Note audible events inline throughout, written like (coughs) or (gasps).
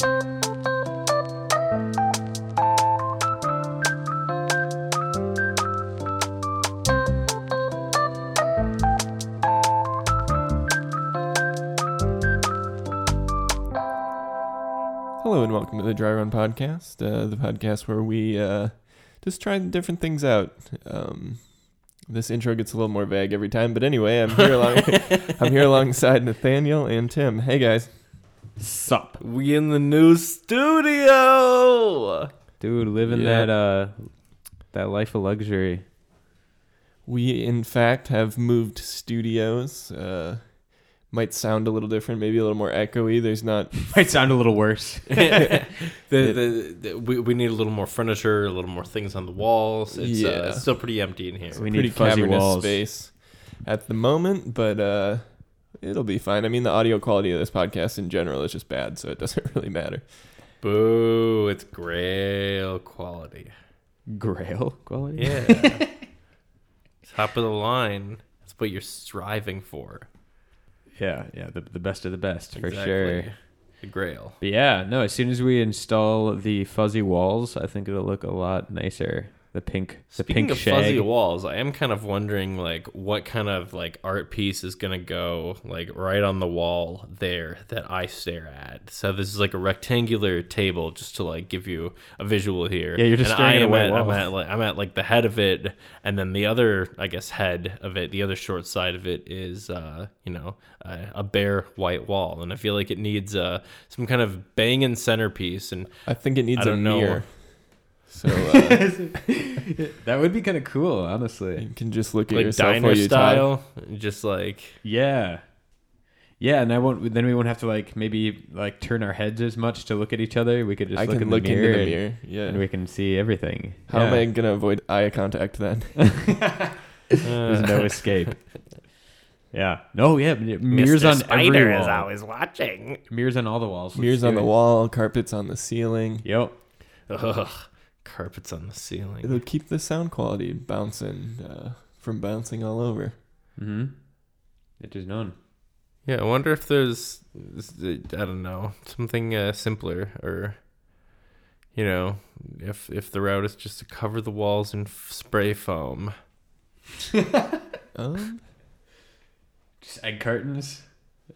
Hello and welcome to the Dry Run Podcast, uh, the podcast where we uh, just try different things out. Um, this intro gets a little more vague every time, but anyway, I'm here along, (laughs) I'm here alongside Nathaniel and Tim. Hey guys, Sup, We in the new studio. dude? Living Yeah. that uh, that life of luxury. we in fact have moved studios. Uh, might sound a little different, maybe a little more echoey. There's not (laughs) Might sound a little worse. (laughs) the, (laughs) the, the, we, we need a little more furniture, a little more things on the walls. It's Yeah. uh, still pretty empty in here. We pretty need fuzzy cavernous walls. space at the moment, but uh, it'll be fine. I mean, the audio quality of this podcast in general is just bad, so it (laughs) doesn't really matter. Boo! It's grail quality. Grail quality. Yeah, (laughs) top of the line. That's what you're striving for. yeah, yeah. The, the best of the best for sure. The grail. But yeah, no. As soon as we install the fuzzy walls, I think it'll look a lot nicer. The pink, the Speaking pink of shag. fuzzy walls, I am kind of wondering like what kind of like art piece is gonna go like right on the wall there that I stare at. So this is like a rectangular table just to like give you a visual here. Yeah, you're just and staring I at a am at, I'm wall. at like I'm at like the head of it, and then the other I guess head of it, the other short side of it is uh you know a, a bare white wall, and I feel like it needs uh some kind of banging centerpiece and I think it needs I a don't know. Mirror. So uh, (laughs) that would be kind of cool, honestly. you can just look at like yourself diner while you talk. style, just like. Yeah. Yeah, and I won't. Then we won't have to like maybe like turn our heads as much to look at each other. We could just I look can in look the mirror, into the and- mirror. Yeah. and we can see everything. How am I gonna avoid eye contact then? (laughs) There's no escape. Yeah. No. Yeah. Mirrors on every wall. Is always watching. Mirrors on all the walls. Let's Mirrors do on the wall, carpets on the ceiling. Yep. Ugh, carpets on the ceiling. It'll keep the sound quality bouncing uh, from bouncing all over. Mm-hmm. It is none. Yeah, I wonder if there's, I don't know, something uh, simpler, or you know, if if the route is just to cover the walls in f- spray foam. (laughs) Um, Just egg cartons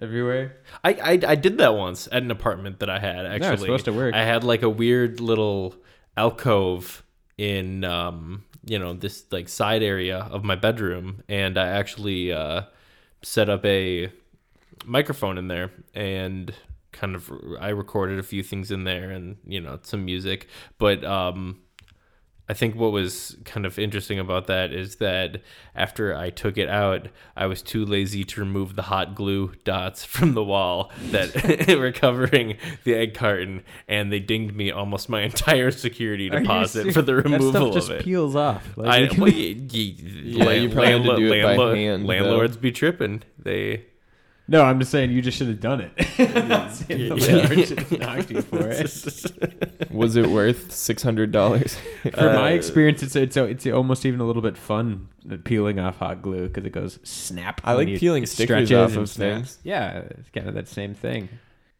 everywhere. I, I I did that once at an apartment that I had. Actually, No, it's supposed to work. I had like a weird little alcove in um you know this like side area of my bedroom, and I actually uh, set up a microphone in there and kind of I recorded a few things in there and you know some music, but um. I think what was kind of interesting about that is that after I took it out, I was too lazy to remove the hot glue dots (laughs) from the wall that (laughs) were covering the egg carton, and they dinged me almost my entire security Are you deposit serious? for the that removal stuff just of it. peels off. Like, I you well, (laughs) you, you, Yeah, you probably had to do it by hand, though. Landlords be tripping. They no, I'm just saying you just should have done it. Not (laughs) saying Yeah. (laughs) landlord should have knocked you for it. (laughs) was it worth six hundred dollars? For my Uh, experience, it's it's it's almost even a little bit fun peeling off hot glue because it goes snap. I like you- peeling it stickers off of snaps. things. Yeah, it's kind of that same thing.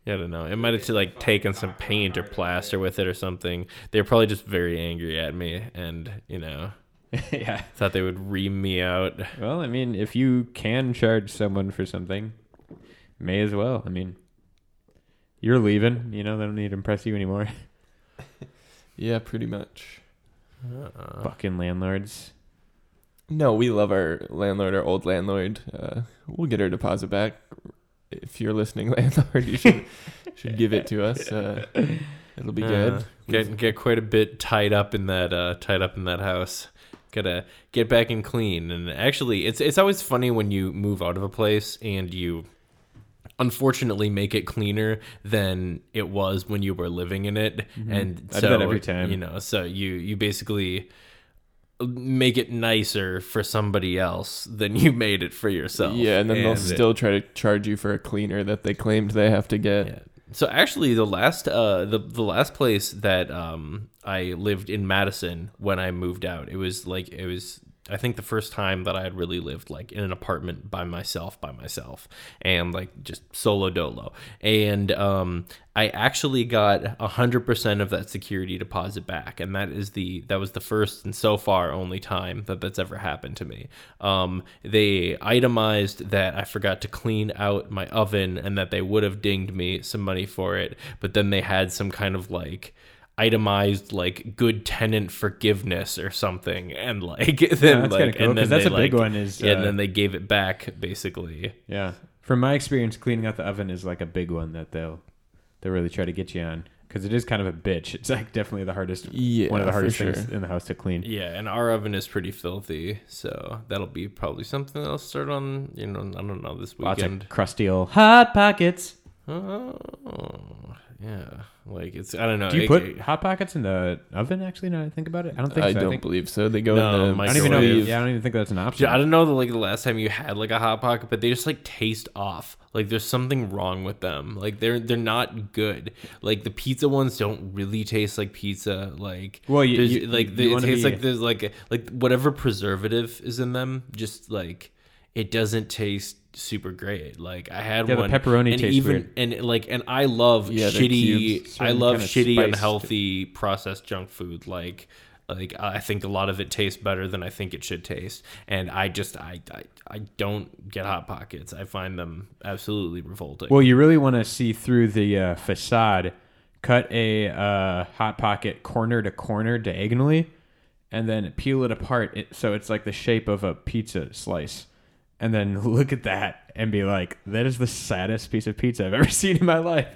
Yeah, I don't know. It might have to like taken some paint or plaster with it or something. They're probably just very angry at me, and you know, yeah. thought they would ream me out. Well, I mean, if you can charge someone for something, may as well. I mean, you're leaving. You know, they don't need to impress you anymore. (laughs) yeah, pretty much. Uh, Fucking landlords. No, we love our landlord, our old landlord. Uh, we'll get our deposit back. If you're listening, (laughs) landlord, you should should give it to us. Uh, it'll be uh, good. Get get quite a bit tied up in that uh, tied up in that house. Gotta get back and clean. And actually, it's it's always funny when you move out of a place and you unfortunately make it cleaner than it was when you were living in it and Mm-hmm. I do so that every time. you know so you you basically make it nicer for somebody else than you made it for yourself Yeah, and then they'll it- still try to charge you for a cleaner that they claimed they have to get. yeah. So actually, the last uh the the last place that um I lived in Madison when I moved out, it was like it was I think the first time that I had really lived like in an apartment by myself, by myself, and like just solo dolo. And um, I actually got hundred percent of that security deposit back, and that is the that was the first and so far only time that that's ever happened to me. Um, they itemized that I forgot to clean out my oven, and that they would have dinged me some money for it, but then they had some kind of like itemized like good tenant forgiveness or something and like (laughs) then that's like cool, and then that's they, a big like- one is, yeah, uh, and then they gave it back basically Yeah. From my experience, cleaning out the oven is like a big one that they'll they'll really try to get you on because it is kind of a bitch. It's like definitely the hardest Yeah, one of the hardest sure. things in the house to clean. yeah and our oven is pretty filthy so that'll be probably something i'll start on you know i don't know this Lots weekend of crusty old hot pockets. oh yeah like it's i don't know Do you it- put it- hot pockets in the oven? Actually, now I think about it, I don't think I so. don't I, think, believe so. They go No, in the my I don't even know. microwave. Yeah, I don't even think that's an option. Yeah, I don't know the like the last time you had like a hot pocket, but they just like taste off. Like there's something wrong with them. Like they're they're not good. Like the pizza ones don't really taste like pizza. Like Well, you- there's, you- like you they, it tastes be- like there's like a, like whatever preservative is in them. Just like it doesn't taste super great. Like I had Yeah, the one pepperoni and tastes even weird. and like and I love Yeah, shitty. I love shitty unhealthy processed junk food. Like like I think a lot of it tastes better than I think it should taste, and I just I I, I don't get hot pockets. I find them absolutely revolting. Well, you really want to see through the uh, facade. Cut a uh, hot pocket corner to corner diagonally, and then peel it apart it, so it's like the shape of a pizza slice. And then look at that and be like, "That is the saddest piece of pizza I've ever (laughs) seen in my life."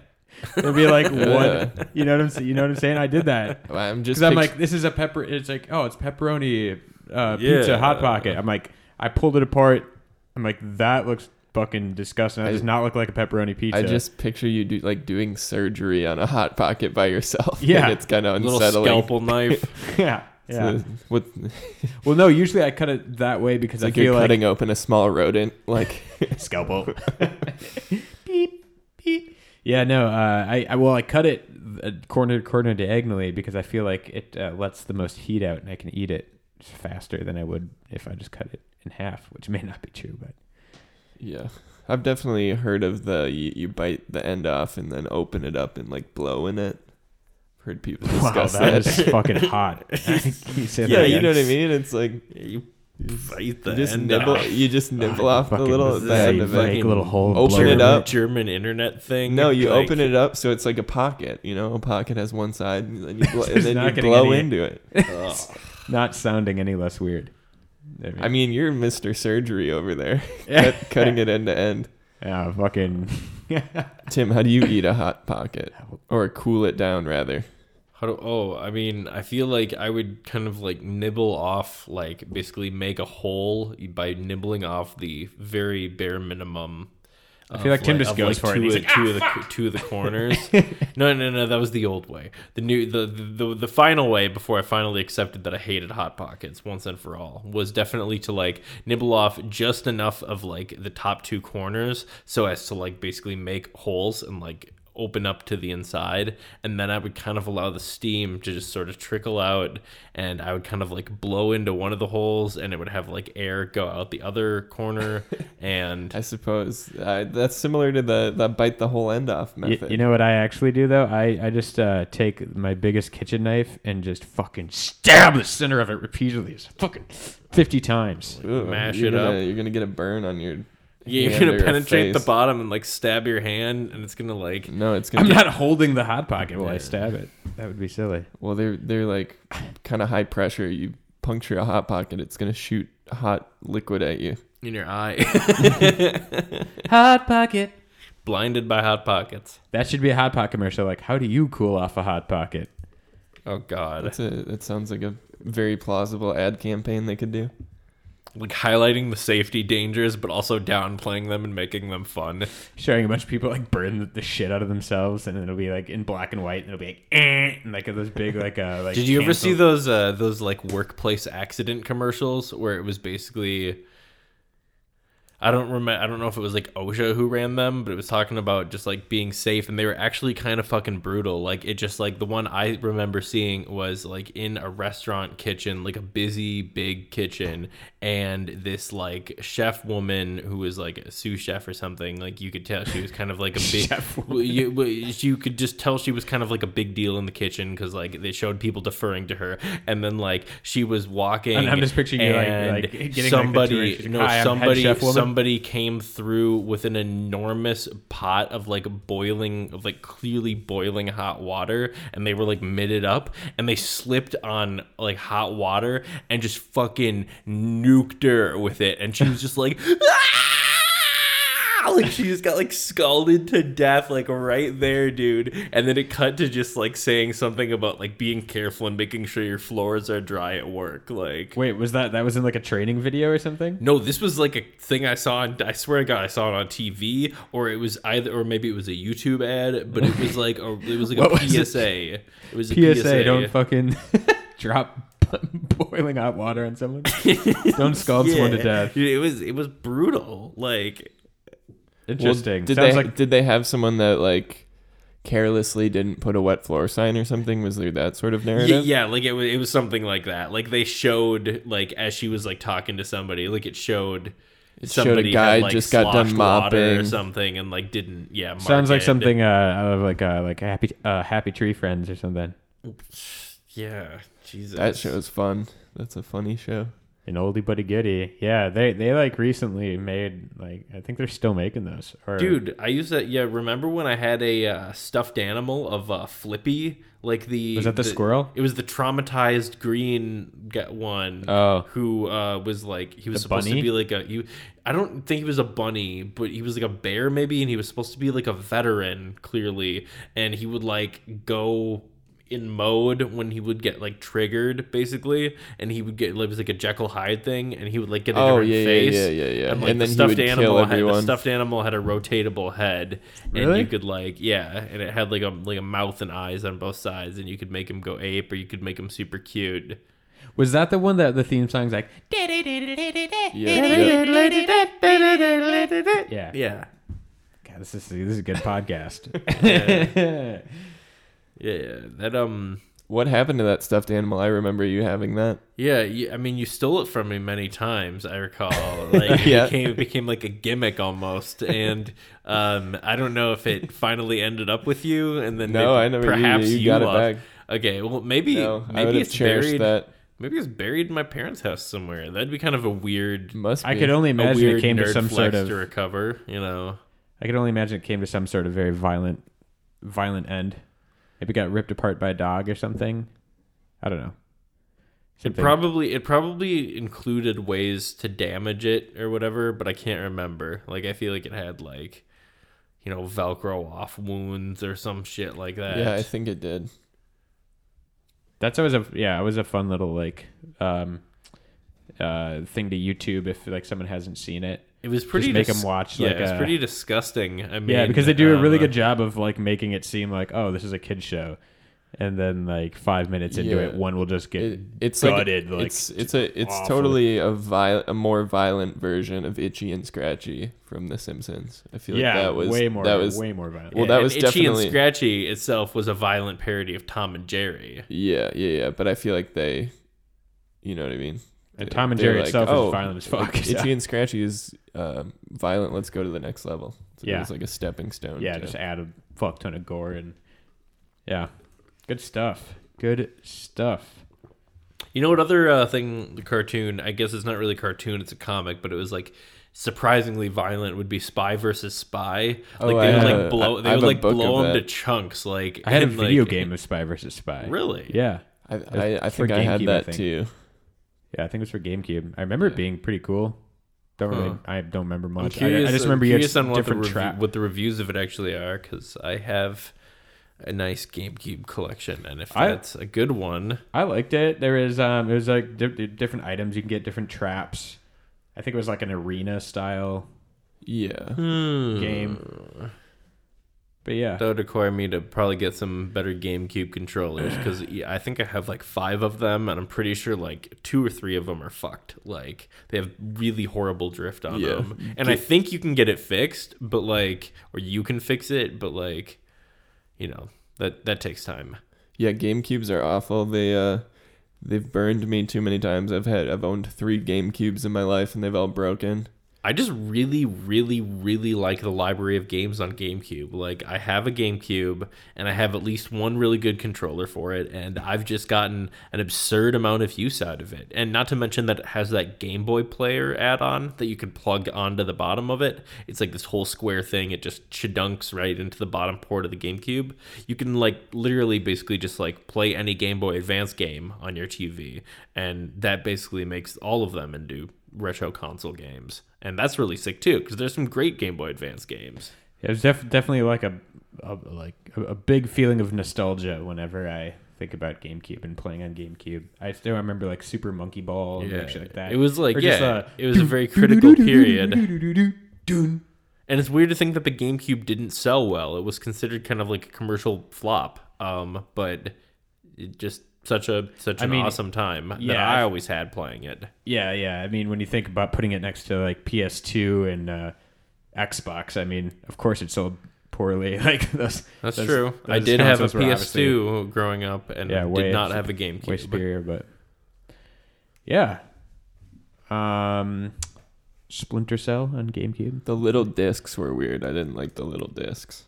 It'll be like, "What?" (laughs) You know what I'm saying? You know what I'm saying? I did that I'm just because I'm like, "This is a pepper." It's like, "Oh, it's pepperoni uh, pizza Yeah. hot pocket." I'm like, I pulled it apart. I'm like, "That looks." Fucking disgusting. That I- does not look like a pepperoni pizza. I just picture you do like doing surgery on a hot pocket by yourself. (laughs) Yeah. and it's kind of unsettling. little unsettling. scalpel knife. yeah, yeah. So, what, (laughs) well, no, usually I cut it that way because it's I like feel you're like cutting open a small rodent. Like (laughs) scalpel. (laughs) beep beep. Yeah, no. Uh, I, I well, I cut it corner to corner diagonally because I feel like it uh, lets the most heat out, and I can eat it faster than I would if I just cut it in half, which may not be true, but yeah, I've definitely heard of the you, you bite the end off and then open it up and like blow in it. Heard people wow, discuss that that. is fucking (laughs) hot. (laughs) You say yeah, that you know what I mean. It's like you bite the you just end nibble. off. You just oh, nibble Oh, off the little this the end of fucking it. Little hole. Open blow it up. German internet thing. No, you Like, open it up so it's like a pocket. You know, a pocket has one side, and then you (laughs) blow, and then you blow any- into it. ugh. Not sounding any less weird. I mean, you're Mister Surgery over there, cut, cutting it end to end. yeah, fucking. Tim, how do you eat a hot pocket or cool it down rather? How do? Oh, I mean, I feel like I would kind of like nibble off, like basically make a hole by nibbling off the very bare minimum. I feel like Tim just goes for it. Two, He's of, like, "Ah, two of the two of the corners. (laughs) no, no, no, that was the old way. The new, the, the the final way before I finally accepted that I hated hot pockets once and for all was definitely to like nibble off just enough of like the top two corners so as to like basically make holes and like open up to the inside and then I would kind of allow the steam to just sort of trickle out and I would kind of like blow into one of the holes and it would have like air go out the other corner (laughs) and I suppose uh, that's similar to the the bite the whole end off method. You, know what I actually do though? I, I just uh, take my biggest kitchen knife and just fucking stab the center of it repeatedly, It's fucking fifty times. Ooh, mash it gonna, up. You're gonna get a burn on your. Yeah, you're gonna penetrate the bottom and like stab your hand, and it's gonna like. No, it's gonna. I'm get- not holding the hot pocket while I stab it. That would be silly. Well, they're they're like kind of high pressure. You puncture a hot pocket, it's gonna shoot hot liquid at you. in your eye. (laughs) Hot pocket. Blinded by hot pockets. That should be a hot pocket commercial. Like, how do you cool off a hot pocket? Oh god. That's a that sounds like a very plausible ad campaign they could do. Like highlighting the safety dangers, but also downplaying them and making them fun. Showing a bunch of people like burn the, shit out of themselves, and it'll be like in black and white, and it'll be like, eh, and like those big like uh like. Did you ever see those uh those like workplace accident commercials where it was basically I don't remember. I don't know if it was like OSHA who ran them, but it was talking about just like being safe, and they were actually kind of fucking brutal. Like it just like the one I remember seeing was like in a restaurant kitchen, like a busy big kitchen, and this like chef woman who was like a sous chef or something. Like you could tell she was kind of like a (laughs) big. Chef you, you could just tell she was kind of like a big deal in the kitchen because like they showed people deferring to her, and then like she was walking. And I'm just picturing you, like- like, getting, somebody, like, no, "Hi, I'm head somebody, chef woman." Somebody came through with an enormous pot of like boiling, of like clearly boiling hot water, and they were like mitted up, and they slipped on like hot water and just fucking nuked her with it, and she was just like. (laughs) "Ah!" (laughs) Like she just got like scalded to death, like right there, dude. And then it cut to just like saying something about like being careful and making sure your floors are dry at work. Like, Wait, was that that was in like a training video or something? no, this was like a thing I saw on. I swear to God, I saw it on TV, or it was either, or maybe it was a YouTube ad. But it was like, a, it was like (laughs) a was it? PSA. It? was a PSA, PSA. don't fucking (laughs) drop boiling hot water on someone. don't scald someone to death. Dude, it was it was brutal. Like, Well, Interesting. did Sounds they like did they have someone that like carelessly didn't put a wet floor sign or something? Was there that sort of narrative? yeah, like it was it was something like that. Like they showed like as she was like talking to somebody, like it showed. It showed a somebody guy had, like, just got done sloshed water or something and like didn't yeah mark sounds like it. something uh, out of like uh, like a happy uh, happy tree friends or something. yeah jesus That show's fun. That's a funny show. An oldie but a goodie. Yeah, they they like recently made like I think they're still making those. Or, Dude, I used that. Yeah, remember when I had a uh, stuffed animal of uh, Flippy? Like the was that the, squirrel? It was the traumatized green get one. Oh. who uh, was like he was The supposed bunny? to be like a you. I don't think he was a bunny, but he was like a bear maybe, and he was supposed to be like a veteran clearly, and he would like go in mode when he would get like triggered basically and he would get it was like a Jekyll Hyde thing and he would like get a Oh, different yeah, yeah, face yeah, yeah, yeah. and like And the then he stuffed animal had the stuffed animal had a rotatable head and you could like yeah and it had like a like a mouth and eyes on both sides and you could make him go ape or you could make him super cute Was that the one that the theme song's like? Yeah, yeah. Yeah. yeah God, this is this is a good podcast. Yeah yeah that um What happened to that stuffed animal? I remember you having that. yeah you, i mean you stole it from me many times i recall (laughs) like it, Yeah. became, it became like a gimmick almost and um i don't know if it finally ended up with you and then No, I never. perhaps you, you got it lost- back. okay well maybe No, maybe would it's buried that. Maybe it's buried in my parents' house somewhere. That'd be kind of a weird, Must be. I could only imagine it came to some sort of. to recover. You know, I could only imagine it came to some sort of very violent, violent end. Maybe got ripped apart by a dog or something. I don't know. it probably it probably included ways to damage it or whatever, but I can't remember. Like I feel like it had like, you know, Velcro off wounds or some shit like that. Yeah, I think it did. That's always a yeah. It was a fun little like um, uh, thing to YouTube if like someone hasn't seen it. It was pretty. Just make dis- 'em watch, Yeah, like, it's a- pretty disgusting. I mean, yeah, because they do a really um, good job of like making it seem like oh this is a kid show, and then like five minutes into Yeah. it, one will just get It, it's gutted. like like it's it's a it's awful. totally a viol- a more violent version of Itchy and Scratchy from The Simpsons. I feel yeah, like that was way more that was way more violent. Well, yeah, that and was Itchy definitely- and Scratchy itself was a violent parody of Tom and Jerry. yeah yeah yeah. But I feel like they, you know what I mean. And Tom and Jerry like, itself "Oh, is violent as fuck. so- Itchy and Scratchy is uh, violent. Let's go to the next level. So Yeah. it was like a stepping stone. yeah, to- just add a fuck ton of gore and yeah, good stuff. Good stuff. You know what other uh, thing? The cartoon. I guess it's not really a cartoon. It's a comic, but it was like surprisingly violent. Would be Spy versus Spy. Oh, Like I they would have like a- blow. They would like blow of them to chunks. Like I had a video like- game of Spy versus Spy. Really? Yeah, I I, I for think I had GameCube, I that think. too. Yeah. I think it was for GameCube. I remember it being pretty cool. Don't really. I don't remember I'm much. I, curious. I just I'm remember you had curious on what the, different rev- trap. what the reviews of it actually are, because I have a nice GameCube collection, and if I- that's a good one, I liked it. There is um, it was like di- different items. You can get different traps. I think it was like an arena style Yeah. hmm. game. But yeah, That would require me to probably get some better GameCube controllers because I think I have like five of them, and I'm pretty sure like two or three of them are fucked. Like they have really horrible drift on Yeah. them, and I think you can get it fixed, but like, or you can fix it, but like, you know, that that takes time. Yeah, GameCubes are awful. They uh they've burned me too many times. I've had I've owned 3 GameCubes in my life and they've all broken. I just really, really, really like the library of games on GameCube. Like, I have a GameCube and I have at least one really good controller for it, and I've just gotten an absurd amount of use out of it. And not to mention that it has that Game Boy Player add on that you can plug onto the bottom of it. It's like this whole square thing, it just chadunks right into the bottom port of the GameCube. You can, like, literally basically just like play any Game Boy Advance game on your TV, and that basically makes all of them into retro console games, and that's really sick too because there's some great Game Boy Advance games. Yeah, There's def- definitely like a, a like a, a big feeling of nostalgia whenever I think about GameCube and playing on GameCube. I still remember like Super Monkey Ball and like shit like that. it was like Or yeah, just, uh, it was a very critical period, and it's weird to think that the GameCube didn't sell well. It was considered kind of like a commercial flop, um, but it just such a such I an mean, awesome time that yeah, I I- always had playing it. Yeah, yeah. I mean, when you think about putting it next to like PS2 and uh, Xbox, I mean, of course it sold poorly. (laughs) Like those, That's those- true. I did have a consoles were obviously PS2 growing up, and Yeah, way- did not have a GameCube. way superior, but yeah. Um, Splinter Cell on GameCube. The little discs were weird. I didn't like the little discs.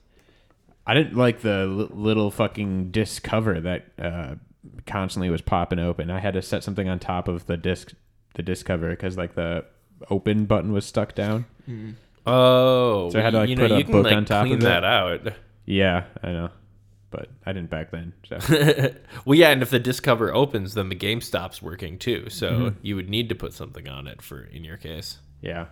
I didn't like the li- little fucking disc cover that uh, constantly was popping open. I had to set something on top of the disc, the disc cover, because like the open button was stuck down. Oh, So I had to, like, you put know, a you can book like on top clean of it. that out. Yeah, I know, but I didn't back then. So (laughs) well, yeah, and if the disc cover opens, then the game stops working too. So Mm-hmm. you would need to put something on it for in your case. yeah,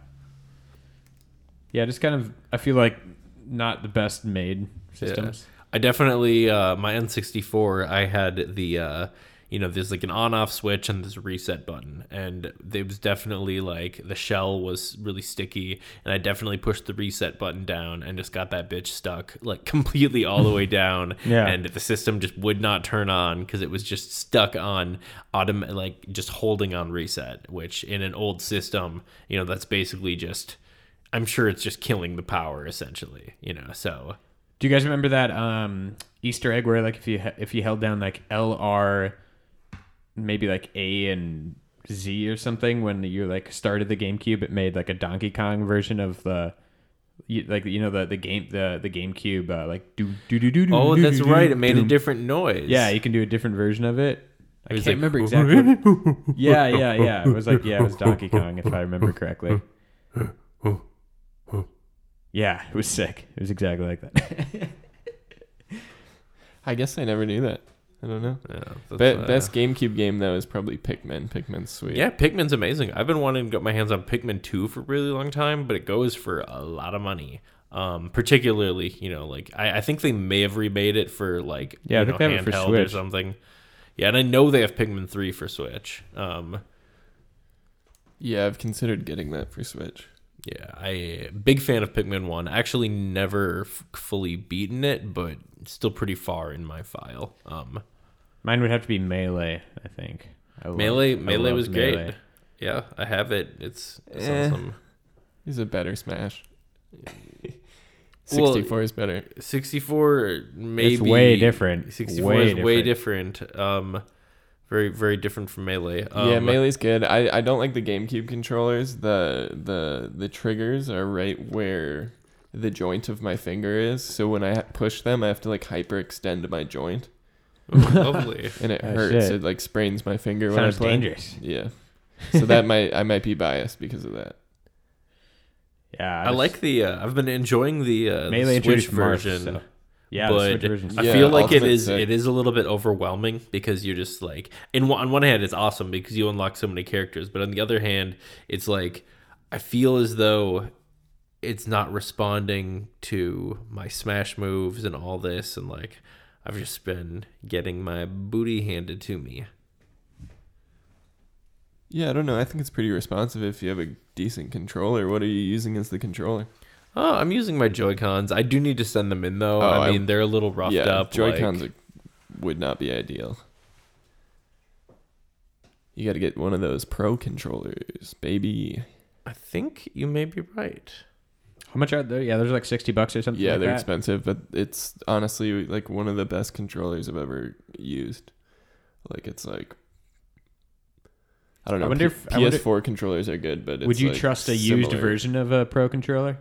yeah. Just kind of, I feel like not the best made systems. I definitely uh, my N64. I had the uh, you know there's like an on off switch and there's a reset button, and it was definitely like the shell was really sticky, and I definitely pushed the reset button down and just got that bitch stuck like (laughs) completely all the way (laughs) down. Yeah. and the system just would not turn on because it was just stuck on autom like just holding on reset, which in an old system, you know, that's basically just. I'm sure it's just killing the power essentially, you know. So Do you guys remember that um, Easter egg where like if you if you held down like L R, maybe like A and Z or something when you like started the GameCube, it made like a Donkey Kong version of the. You, like you know the the game the the GameCube uh, like do do do do do. Oh, do, that's do, do, right. It made a different noise. Yeah, you can do a different version of it. I was can't like, remember exactly. what- (laughs) yeah, yeah, yeah. It was like yeah, it was Donkey Kong if I remember correctly. Yeah, it was sick. It was exactly like that. (laughs) I guess I never knew that. I don't know. Yeah, Be- uh, best GameCube game though is probably Pikmin. Pikmin's sweet. Yeah, Pikmin's amazing. I've been wanting to get my hands on Pikmin 2 for a really long time, but it goes for a lot of money. Um, particularly, you know, like I, I think they may have remade it for like Yeah, I you know, they have for handheld or something. Yeah, and I know they have Pikmin 3 for Switch. Um, Yeah, I've considered getting that for Switch. Yeah, I big fan of Pikmin 1. Actually never f- fully beaten it, but still pretty far in my file. Um, Mine would have to be Melee, I think. I love- Melee I Melee love was great. Yeah, I have it. It's, it's Eh. awesome. He's a better Smash. (laughs) Well, 64 is better. 64 maybe It's way different. 64 Way is way different. Um very very different from melee. Um, yeah, Melee's good. I, I don't like the GameCube controllers. The the the triggers are right where the joint of my finger is. So when I push them, I have to like hyperextend my joint, ooh, lovely. (laughs) and it Oh, hurts. shit. It like sprains my finger when I play. dangerous. Yeah. So that might I might be biased because of that. Yeah, I just- like the uh, I've been enjoying the, uh, the Melee Switch introduced Marth, version. so- Yeah, but the Switch I Yeah, feel like it Ultimate's is sick. it is a little bit overwhelming because you're just like in one, on one hand it's awesome because you unlock so many characters, but on the other hand it's like I feel as though it's not responding to my smash moves and all this and like I've just been getting my booty handed to me. Yeah, I don't know. I think it's pretty responsive if you have a decent controller. What are you using as the controller? Oh, I'm using my Joy Cons. I do need to send them in though. Oh, I I- mean, they're a little roughed yeah, up. Joy Cons like- would not be ideal. You got to get one of those pro controllers, baby. I think you may be right. How much are they? Yeah, there's like sixty bucks or something. Yeah, like they're that. expensive, but it's honestly like one of the best controllers I've ever used. Like it's like I don't know. I know. wonder P- if- I wonder- PS4 controllers are good, but it's Would you like, trust a used similar. version of a pro controller?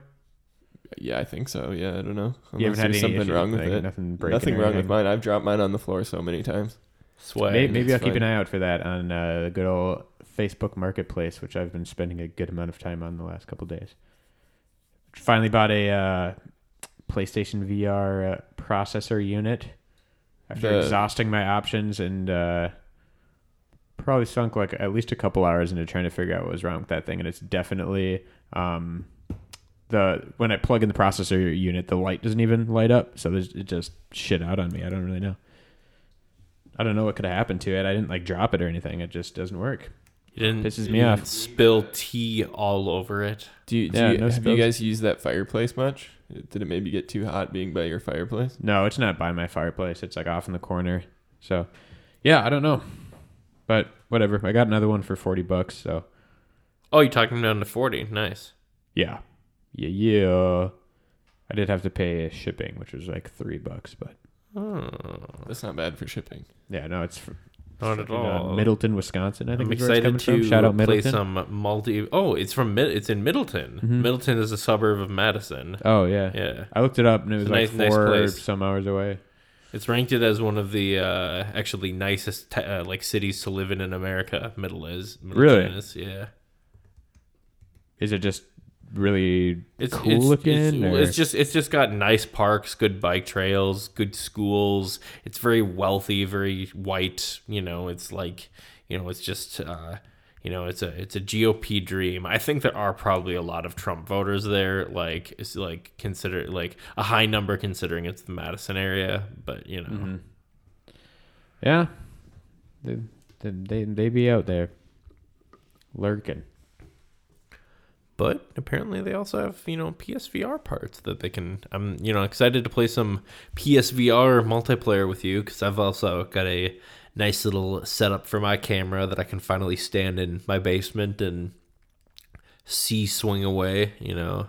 Yeah, I think so. Yeah, I don't know. You haven't had there's any something issues, wrong with like, it. Nothing breaking. Nothing or wrong with mine. I've dropped mine on the floor so many times. Swag. Maybe, maybe I'll it's keep an eye out for that on uh, the good old Facebook Marketplace, which I've been spending a good amount of time on the last couple days. Finally bought a uh, PlayStation VR uh, processor unit after The- exhausting my options and uh, probably sunk like at least a couple hours into trying to figure out what was wrong with that thing. And it's definitely um, the when I plug in the processor unit, the light doesn't even light up, so there's, it just shit out on me. I don't really know. I don't know what could have happened to it. I didn't like drop it or anything. It just doesn't work. You didn't, Pisses you me didn't off. Spill tea all over it. Do you, do Yeah, you no have spills. you guys used that fireplace much? Did it maybe get too hot being by your fireplace? No, it's not by my fireplace. It's like off in the corner. So, yeah, I don't know, but whatever. I got another one for forty bucks. So, Oh, you're talking down to forty. Nice. yeah, yeah, yeah. I did have to pay shipping, which was like three bucks, but Oh, That's not bad for shipping. yeah, no, it's fr- not at in, uh, all. Middleton, Wisconsin. I think I'm is where it's excited coming to from. Shout out play Middleton. some multi. Oh, it's from Mid. It's in Middleton. Mhm. Middleton is a suburb of Madison. Oh yeah. Yeah, I looked it up and it was a like nice- nice four place. some hours away. it's ranked it as one of the uh, actually nicest te- uh, like cities to live in in America. Middle is Middleton Really? is, yeah. Is it just really It's cool it's, looking? It's, it's just it's just got nice parks, good bike trails, good schools. It's very wealthy, very white. You know, it's like you know, it's just uh, you know, it's a it's a GOP dream. I think there are probably a lot of Trump voters there. Like it's like consider like a high number considering it's the Madison area, but you know. Mhm. Yeah, they, they they they be out there lurking. But apparently they also have, you know, PSVR parts that they can. I'm, you know, excited to play some PSVR multiplayer with you because I've also got a nice little setup for my camera that I can finally stand in my basement and see swing away. You know,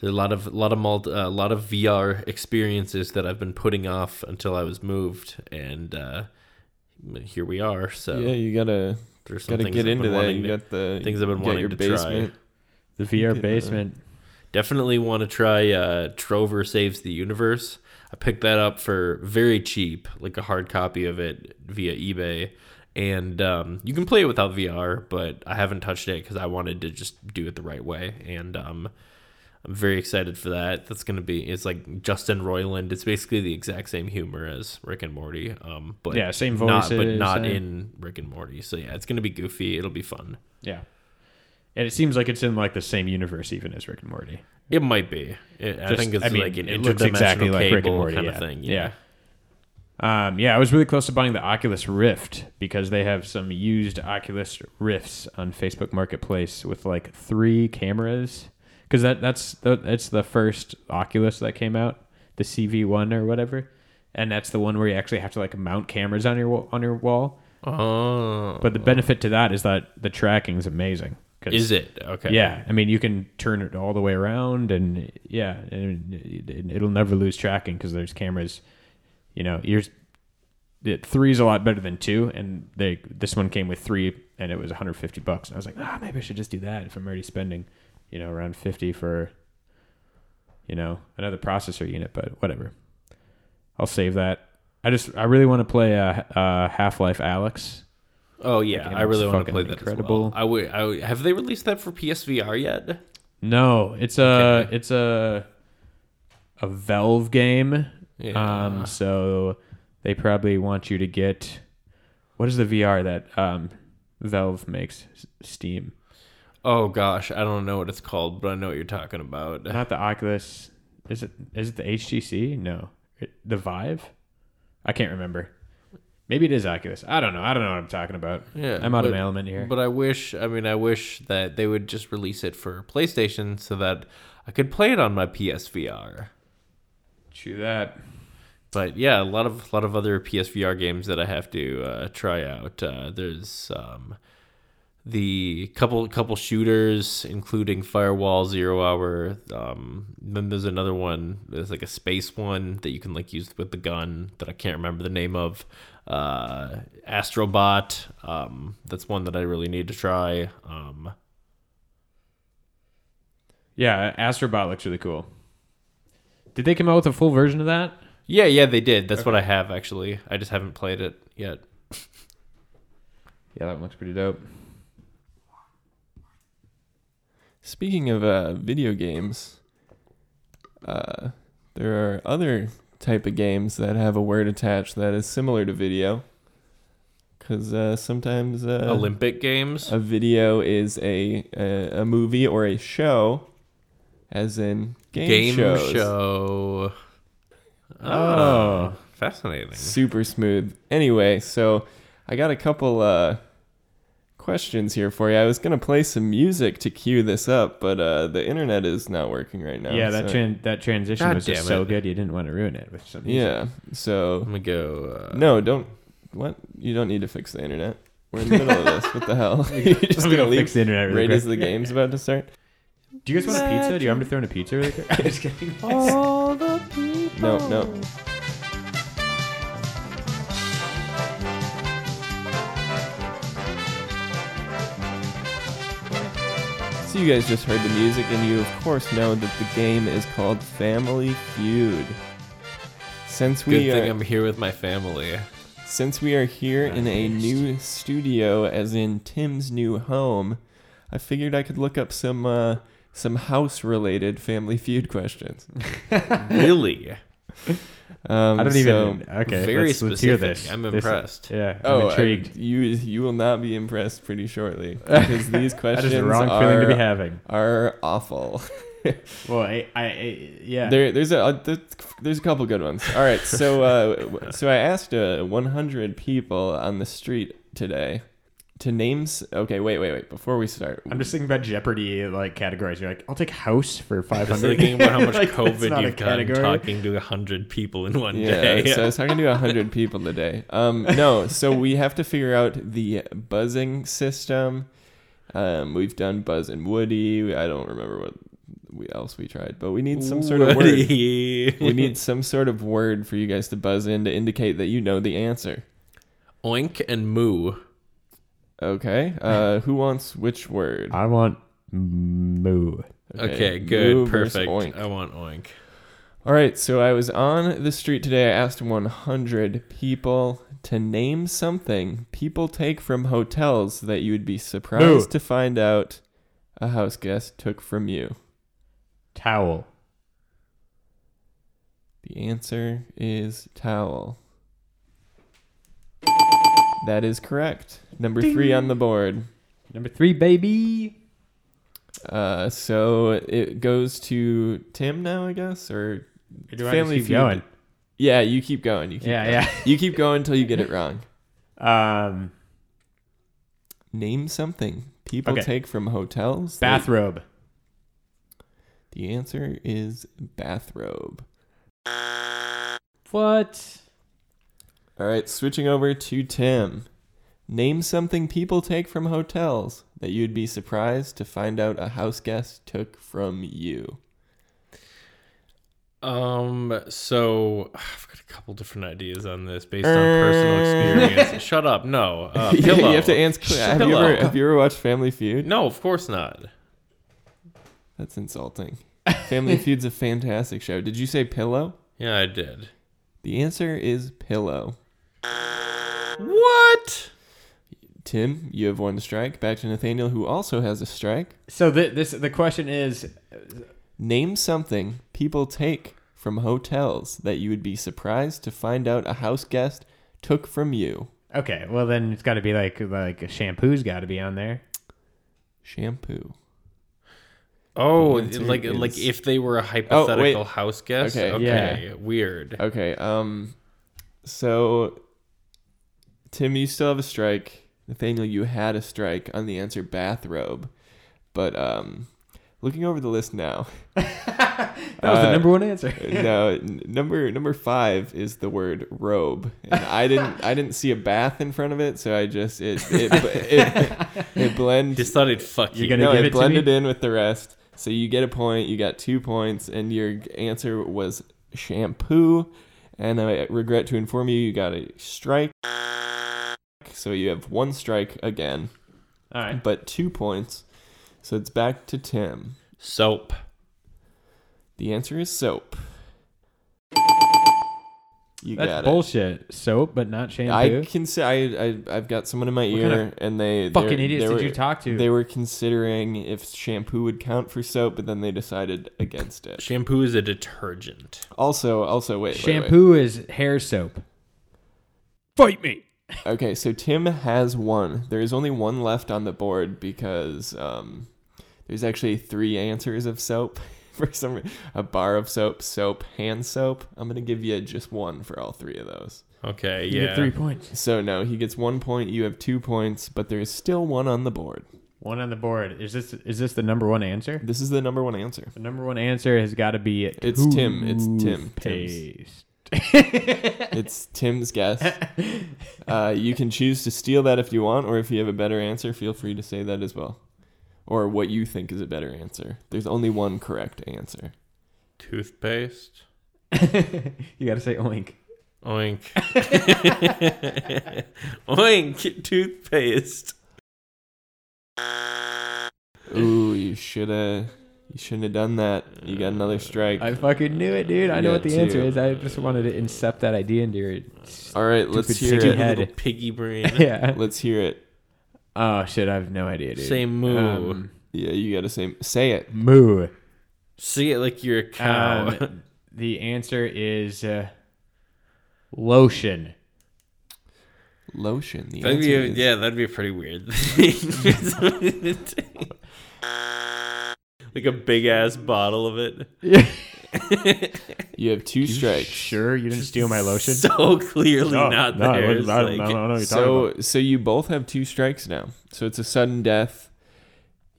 there's a lot of, a lot of multi, a lot of VR experiences that I've been putting off until I was moved, and uh, here we are. So yeah, you gotta there's some gotta get into that. You to- got the things I've been wanting your to try. Basement. The VR could, uh, basement. Definitely want to try uh, Trover Saves the Universe. I picked that up for very cheap, like a hard copy of it via eBay. And um, you can play it without VR, but I haven't touched it because I wanted to just do it the right way. And um, I'm very excited for that. That's going to be, it's like Justin Roiland. It's basically the exact same humor as Rick and Morty. Um, but Yeah, same not, but not uh, in Rick and Morty. So yeah, it's going to be goofy. It'll be fun. Yeah, and it seems like it's in like the same universe even as Rick and Morty. It might be. It, I think it's I mean, like an it looks exactly like Rick and Morty, kind yeah. of thing. Yeah. Um, yeah, I was really close to buying the Oculus Rift because they have some used Oculus Rifts on Facebook Marketplace with like three cameras. Because that that's the, that's the first Oculus that came out, the CV1 or whatever, and that's the one where you actually have to like mount cameras on your on your wall. Oh, But the benefit to that is that the tracking is amazing. Is it okay? Yeah, I mean you can turn it all the way around, and yeah, and it- it'll never lose tracking because there's cameras. You know, yours it, three is a lot better than two, and they this one came with three, and it was 150 bucks. And I was like, ah, maybe I should just do that if I'm already spending, you know, around 50 for, you know, another processor unit. But whatever, I'll save that. I just I really want to play uh, uh, Half Life Alyx. Oh yeah, I really want to play that. incredible. Well. I would. I would, have they released that for PSVR yet? No, it's a Okay. it's a a Valve game. Yeah. Um, so they probably want you to get what is the VR that um Valve makes? Steam, oh gosh, I don't know what it's called, but I know what you're talking about. not the Oculus. Is it is it the HTC? No, the Vive. I can't remember. Maybe it is Oculus. I don't know. I don't know what I'm talking about. Yeah, I'm out of but- my element here. But I wish, I mean, I wish that they would just release it for PlayStation so that I could play it on my PSVR. Chew that. But yeah, a lot of a lot of other PSVR games that I have to uh, try out. Uh, there's um, the couple couple shooters, including Firewall, Zero Hour. Um, then there's another one. There's like a space one that you can like use with the gun that I can't remember the name of. Uh, Astrobot. Um, that's one that I really need to try. Um, Yeah, Astrobot looks really cool. Did they come out with a full version of that? yeah, yeah, they did. That's what I have actually. I just haven't played it yet. (laughs) Yeah, that one looks pretty dope. Speaking of uh, video games, uh, there are other type of games that have a word attached that is similar to video. Because uh, sometimes uh, Olympic games. a video is a, a a movie or a show, as in game, game shows. show. Oh. fascinating. Super smooth. Anyway, so I got a couple uh, questions here for you. I was gonna play some music to cue this up, but uh, the internet is not working right now. yeah, that so- tran- that transition God was just damn so good you didn't want to ruin it with some. music. Yeah. So I'm gonna go. Uh, no, don't. What? You don't need to fix the internet. We're in the middle of this. What the hell? (laughs) (laughs) You're just I'm gonna gonna leave fix the internet really right quick. as the game's about to start. Do you guys want a pizza? Do you want me to throw in a pizza really quick? (laughs) I'm just kidding. All the people. No, no. So you guys just heard the music, and you of course know that the game is called Family Feud. Since we Good thing are, I'm here with my family. since we are here in a new studio, as in Tim's new home, I figured I could look up some uh, some house-related Family Feud questions. (laughs) really? Um, I don't so- even. Okay, Very let's, let's hear specific. this. I'm This- impressed. yeah, I'm Oh, I- intrigued. you you will not be impressed pretty shortly (laughs) because these (laughs) questions is the wrong are, feeling to be having. are awful. (laughs) Well, I, I, I yeah. There, there's a uh, there's- there's a couple good ones. All right, so uh, so I asked uh, 100 people on the street today to names. Okay, wait, wait, wait. Before we start, I'm just thinking about Jeopardy like categories. You're like, I'll take house for (laughs) 500. Just hundred. thinking about how (laughs) much Like, that's COVID not a you've gotten category. talking to a hundred people in one yeah. day. So I was talking to 100 (laughs) people today. Um, no, so we have to figure out the buzzing system. Um, we've done Buzz and Woody. I don't remember what we, else we tried, but we need some sort of word. Woody. we need some sort of word for you guys to buzz in to indicate that you know the answer. oink and moo. Okay. Uh, who wants which word? I want moo. Okay, good, moo versus perfect. oink. I want oink. All right. So I was on the street today. I asked 100 people to name something people take from hotels that you would be surprised Moo. to find out a house guest took from you. Towel. The answer is towel. That is correct. Number three on the board. Number three, baby. Uh, so it goes to Tim now, I guess, or Or do I Family just keep Feud. going? yeah, you keep going. You keep Yeah, going. yeah. You keep going until you get it (laughs) wrong. Um, Name something people Okay. take from hotels. that- bathrobe. The answer is bathrobe. What? All right, switching over to Tim. Name something people take from hotels that you'd be surprised to find out a house guest took from you. Um, so (sighs) I've got a couple different ideas on this based on personal experience. (laughs) Shut up. No. Uh, (laughs) you have to answer. Have you, ever, have you ever watched Family Feud? No, of course not. That's insulting. Family (laughs) Feud's a fantastic show. Did you say pillow? Yeah, I did. The answer is pillow. What? Tim, you have one strike. Back to Nathaniel, who also has a strike. So the, this the question is, Name something people take from hotels that you would be surprised to find out a house guest took from you. okay, well then it's got to be like like a shampoo's got to be on there. Shampoo. Oh, The answer like like if they were a hypothetical wait. house guest. Okay. Okay. Yeah. Weird. Okay, um so Tim, you still have a strike. Nathaniel, you had a strike on the answer bathrobe. But um looking over the list now. (laughs) That was the Uh, number one answer. (laughs) no, n- number number five is the word robe, and I didn't I didn't see a bath in front of it, so I just it it it, it, blends. Just thought he'd fuck You're gonna no, give it it to blended me? in with the rest. So you get a point. You got two points, and your answer was shampoo. And I regret to inform you, you got a strike. So you have one strike again, All right. but two points. So it's back to Tim. Soap. The answer is soap. You That's got bullshit. Soap, but not shampoo. I can say I, I I've got someone in my What ear, kind and they Fucking they're- idiots they did were, you talk to? They were considering if shampoo would count for soap, but then they decided against it. Shampoo is a detergent. Also, also wait, wait, wait. shampoo is hair soap. Fight me. Okay, so Tim has one. There is only one left on the board because um, there's actually three answers of soap. (laughs) For some, re- a bar of soap, soap, hand soap. I'm gonna give you just one for all three of those. Okay, You yeah. get three points. So no, he gets one point. You have two points, but there is still one on the board. One on the board. Is this is this the number one answer? This is the number one answer. The number one answer has got to be It's Tim. It's Tim. Toothpaste. (laughs) It's Tim's guess. (laughs) Uh, you can choose to steal that if you want, or if you have a better answer, feel free to say that as well, or what you think is a better answer. There's only one correct answer. Toothpaste. (laughs) you got to say oink. Oink. Oink. Toothpaste. Ooh, you should have. You shouldn't have done that. You got another strike. I fucking knew it, dude. I You know what the answer is. I just wanted to incept that idea into your. All right, let's hear it. head. Little piggy brain. (laughs) yeah. Let's hear it. Oh shit! I have no idea, dude. Say moo. Um, Yeah, you got to say say it. moo. See it like you're a cow. Um, (laughs) the answer is uh, lotion. Lotion. The that'd answer be a, is yeah, that'd be a pretty weird (laughs) thing. Like a big ass bottle of it. Yeah. (laughs) You have two strikes. Sure, you didn't steal my lotion. So clearly No, not no, I there. wouldn't- I like- don't know what you're talking So about. so you both have two strikes now. So it's a sudden death.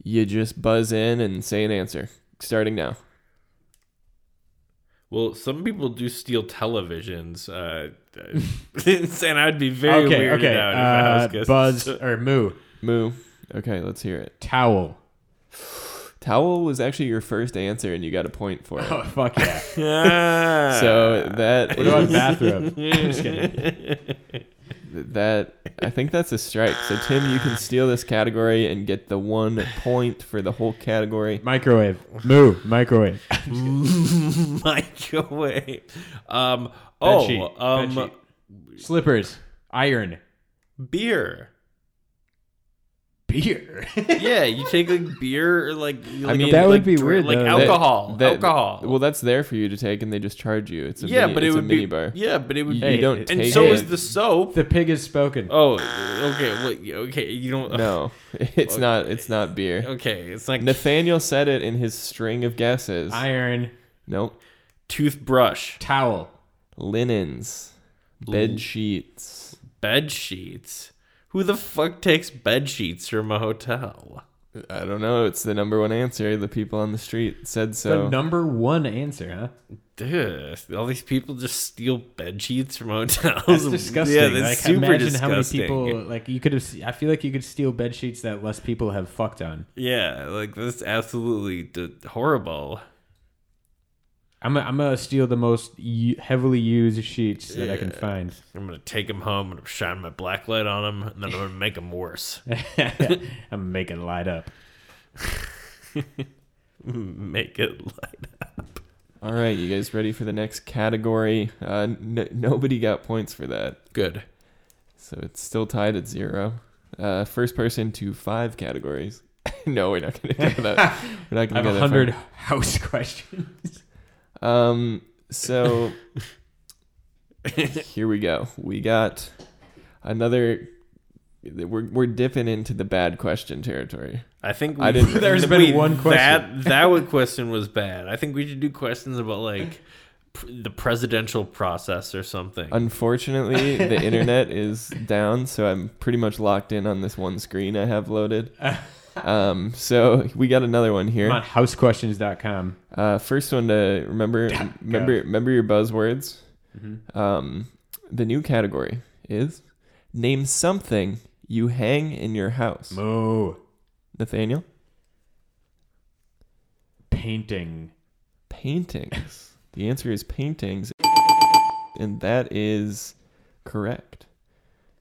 You just buzz in and say an answer. Starting now. Well, some people do steal televisions, uh, (laughs) and I'd be very okay, weirded okay. out if I was Uh, guessing. buzz or moo. Moo. Okay, let's hear it. Towel. Towel was actually your first answer, and you got a point for it. Oh fuck yeah! (laughs) Ah. So that What about is- bathrobe? (laughs) I'm just kidding. that I think that's a strike. So Tim, you can steal this category and get the one point for the whole category. Microwave. Moo. Microwave. (laughs) microwave. Um. Bed Oh. sheet, um. bed Slippers. Iron. Beer. Beer. (laughs) Yeah, you take like beer or like. like mean, a- That would be dr- weird, Like though. Alcohol. that- alcohol. Well, that's there for you to take, and they just charge you. It's a yeah, mini, but it it's would a be mini bar. Yeah, but it would. You, Hey, you don't and and take so it. is the soap. the pig has spoken. Oh, okay. Wait, okay. You don't. no, (laughs) (laughs) it's not. It's not beer. Okay, it's like Nathaniel said it in his string of guesses. Iron. nope. toothbrush, Towel. Linens, bed sheets. bed sheets. Who the fuck takes bed sheets from a hotel? I don't know. It's the number one answer. The people on the street said so. the number one answer, huh? Dude, all these people just steal bed sheets from hotels. That's disgusting. Yeah, that's like, super imagine disgusting. how many people like you could have. I feel like you could steal bed sheets that less people have fucked on. Yeah, like that's absolutely d- horrible. I'm. I'm gonna steal the most u- heavily used sheets that I can find. I'm gonna take them home and shine my black light on them, and then I'm gonna make them worse. (laughs) I'm making light up. (laughs) make it light up. All right, you guys ready for the next category? Uh, n- nobody got points for that, Good. so it's still tied at zero. Uh, first person to five categories. (laughs) no, we're not gonna go that. We're not I gonna have go a that hundred house questions. Far. Um, so (laughs) here we go. We got another. We're we're dipping into the bad question territory. I think I we- didn't- (laughs) There's been one question. That that one question was bad. I think we should do questions about like the presidential process or something. Unfortunately, the (laughs) internet is down, so I'm pretty much locked in on this one screen I have loaded. (laughs) Um, so we got another one here. Come on, housequestions.com. Uh, first one to remember, remember, remember your buzzwords. Mm-hmm. Um, the new category is name something you hang in your house. Moo. Nathaniel, Painting. paintings. the answer is paintings, and that is correct.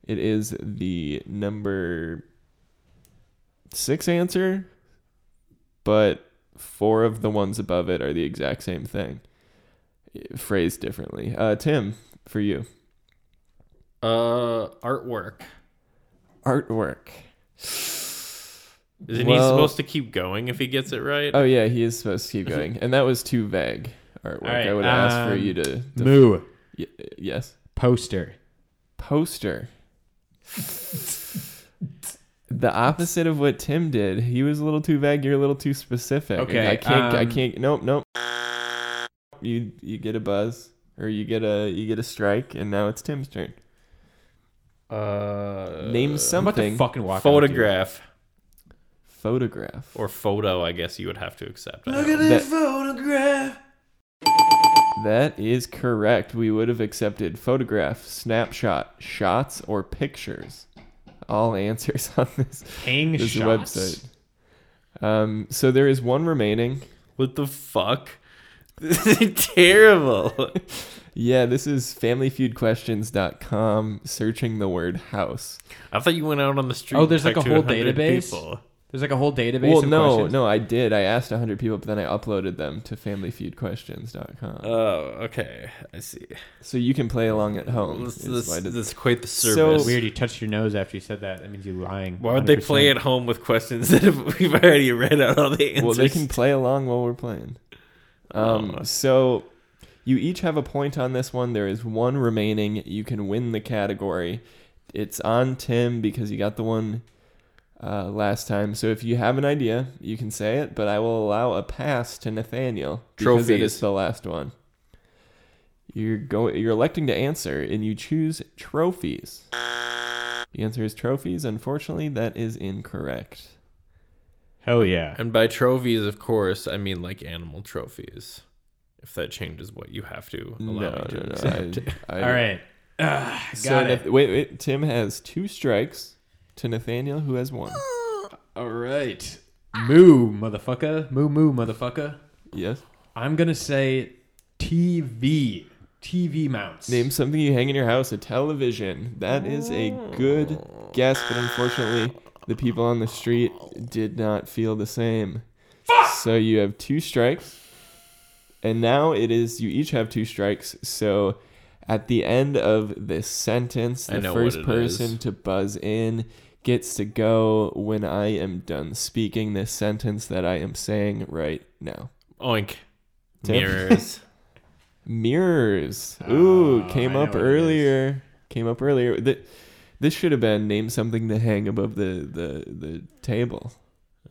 It is the number six answer, but four of the ones above it are the exact same thing, phrased differently. Uh, Tim, for you, Uh, artwork. artwork. Isn't he supposed to keep going if he gets it right? Oh yeah, he is supposed to keep going, and that was too vague. Artwork. All right, I would have asked for um, you to. to Moo. y- yes. Poster. Poster. The opposite of what Tim did. He was a little too vague. You're a little too specific. Okay, I can't. I um, can't. Nope. Nope. You you get a buzz, or you get a you get a strike, and now it's Tim's turn. Uh, Name I'm about to something. fucking walk. photograph Photograph. or photo. I guess you would have to accept. Look at don't- this photograph. That is correct. We would have accepted photograph, snapshot, shots, or pictures. All answers (laughs) on this, Hang this shots. website. Um, so there is one remaining. What the fuck? (laughs) This is terrible. (laughs) Yeah, this is familyfeudquestions.com searching the word house. I thought you went out on the street. Oh, and there's like talked a to whole 100 database? people. There's like a whole database. well, of no, questions. no, I did. I asked 100 people, but then I uploaded them to familyfeudquestions.com. Oh, okay. I see. so you can play along at home. This, is this, did- this is quite the service. So- service. Weird. You touched your nose after you said that. That means you're lying. Why would they 100%. play at home with questions (laughs) that have, we've already read out all the answers? well, they can play along while we're playing. Um, Oh. So you each have a point on this one. There is one remaining. You can win the category. It's on Tim because you got the one uh, last time. So if you have an idea, you can say it, but I will allow a pass to Nathaniel because it Trophies. is the last one. You're go you're electing to answer and you choose trophies. The answer is trophies. Unfortunately, that is incorrect. Hell yeah. And by trophies, of course, I mean like animal trophies. If that changes what you have to allow No, me to no, no. accept. I, I, All right. (sighs) Got So it. Nath- wait, wait. Tim has two strikes to Nathaniel, who has one. (gasps) All right. Moo, motherfucker. Moo, moo, motherfucker. Yes. I'm gonna say TV. TV mounts. Name something you hang in your house. A television. That is a good guess, but unfortunately, the people on the street did not feel the same. Fuck! So you have two strikes, and now it is you each have two strikes. So at the end of this sentence, the first person is. to buzz in gets to go when I am done speaking this sentence that I am saying right now. Oink. Tim? Mirrors. (laughs) Mirrors. Ooh, Oh, came up what earlier. Came up earlier. Th- This should have been name something to hang above the the the table.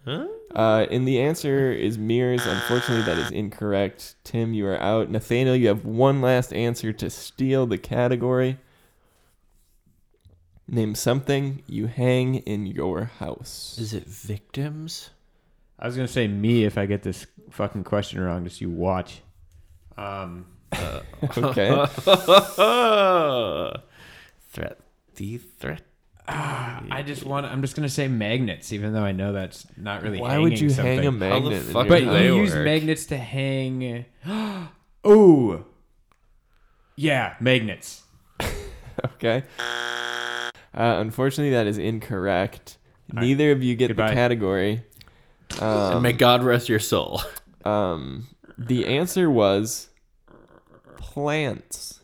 huh? Uh, and the answer is mirrors. Unfortunately, that is incorrect. Tim, you are out. Nathaniel, you have one last answer to steal the category. Name something you hang in your house. Is it victims? I was gonna say me if I get this fucking question wrong. Just you watch. Um, (laughs) Okay. (laughs) threat. The threat. I just want. I'm just gonna say magnets, even though I know that's not really. Why would hanging you hang a something. magnet? in fuck But they you use work? magnets to hang. (gasps) oh, yeah, magnets. (laughs) Okay. Uh, unfortunately, that is incorrect. All right. Neither of you get Goodbye. the category. and Um, may God rest your soul. um, the answer was plants.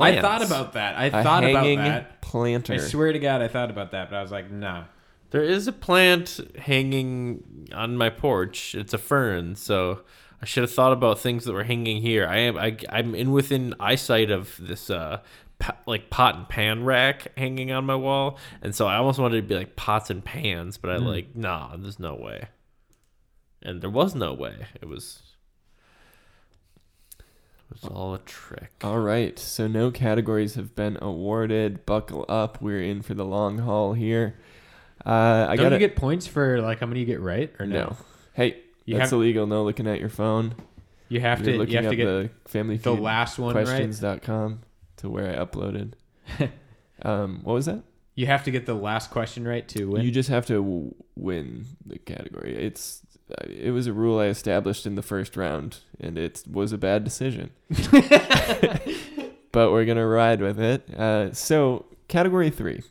I thought about that. I A thought about hanging that. planter. I swear to God, I thought about that, but I was like, nah. There is a plant hanging on my porch. It's a fern, so I should have thought about things that were hanging here. I am I, I'm in within eyesight of this uh pa- like pot and pan rack hanging on my wall, and so I almost wanted to be like pots and pans, but I like nah, there's no way. And there was no way. It was it was all a trick. All right. So no categories have been awarded. Buckle up. We're in for the long haul here. Uh, I Don't got you get points for like how many you get right or no? no. Hey, You that's have illegal. No looking at your phone. you have You're to looking you have up to get the family the last one right. To where I uploaded. (laughs) um, what was that? You have to get the last question right to win. You just have to w- win the category. It's uh, it was a rule I established in the first round, and it was a bad decision. (laughs) but we're gonna ride with it. Uh, so category three.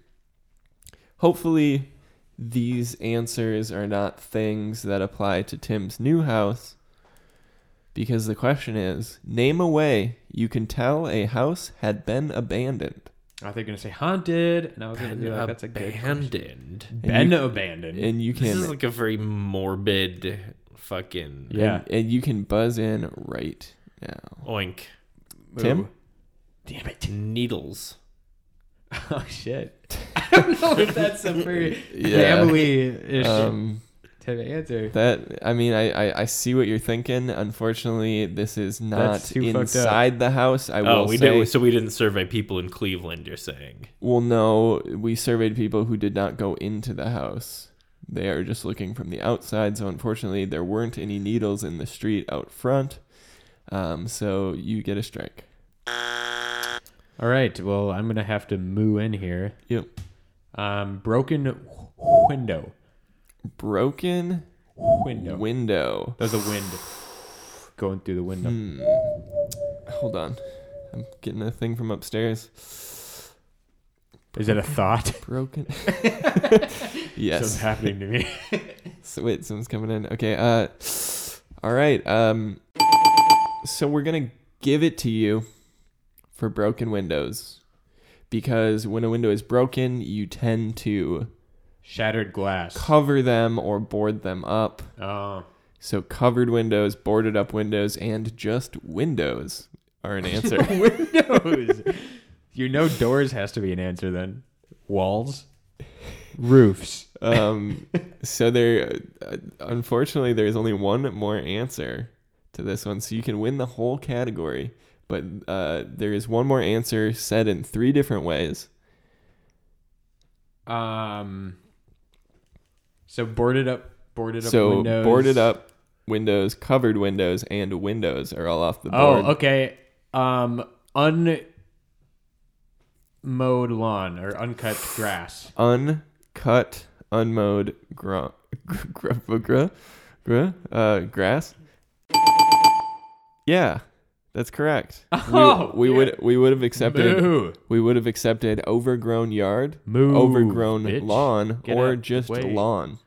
Hopefully, these answers are not things that apply to Tim's new house. Because the question is, name a way you can tell a house had been abandoned. I thought you were gonna say haunted, and I was gonna be like, that's a good question. abandoned. Been you- abandoned. And you can. This can is like a very morbid fucking Yeah. and, and you can buzz in right now. oink. Tim? Ooh. Damn it. Needles. (laughs) Oh shit. (laughs) I don't know if that's a very Yeah. family ish Um, type of answer. that I mean, I, I I see what you're thinking. Unfortunately, this is not That's too fucked up. inside the house. I oh, will we say. did. So we didn't survey people in Cleveland. You're saying? Well, no, we surveyed people who did not go into the house. They are just looking from the outside. So unfortunately, there weren't any needles in the street out front. Um, so you get a strike. All right. Well, I'm gonna have to moo in here. Yep. Um, broken window. Broken Window. window. There's a wind going through the window. Hmm. Hold on. I'm getting a thing from upstairs. Is it a thought? (laughs) Broken. (laughs) yes. Something's happening to me. (laughs) So wait, someone's coming in. Okay. Uh. All right. Um. So we're gonna give it to you for broken windows, because when a window is broken, you tend to Shattered glass. cover them or board them up. Oh. So covered windows, boarded up windows, and just windows are an answer. (laughs) Windows. you know doors has to be an answer then. Walls. Roofs. um, (laughs) so there, uh, unfortunately, there's only one more answer to this one, so you can win the whole category. But uh, there is one more answer said in three different ways. Um. So boarded up, boarded up so windows. boarded up windows, covered windows, and windows are all off the board. Oh, board. okay. Um, unmowed lawn or uncut grass. Uncut, unmowed gra- gra- gra- gra- uh, grass. Yeah, that's correct. (laughs) Oh, we, we yeah. would we would have accepted Moo. we would have accepted overgrown yard, Move, overgrown bitch. lawn, Get or out the just way. lawn.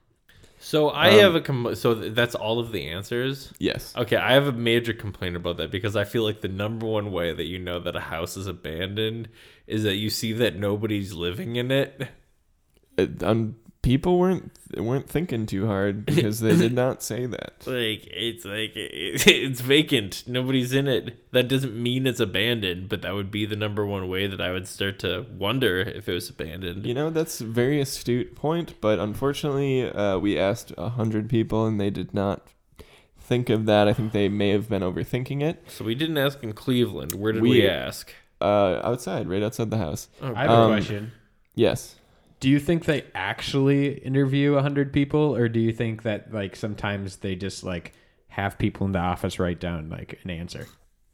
So I Um, have a com- so that's all of the answers. Yes. Okay, I have a major complaint about that because I feel like the number one way that you know that a house is abandoned is that you see that nobody's living in it. Uh, people weren't weren't thinking too hard (laughs) because they did not say that. Like it's like (laughs) it's vacant, nobody's in it. That doesn't mean it's abandoned, but that would be the number one way that I would start to wonder if it was abandoned. You know, that's a very astute point, but unfortunately, uh, we asked a hundred people and they did not think of that. I think they may have been overthinking it. So we didn't ask in Cleveland. Where did We- we, ask? Uh, outside, right outside the house. Oh, I have Um, a question. Yes. Do you think they actually interview hundred people, or do you think that like sometimes they just like have people in the office write down like an answer?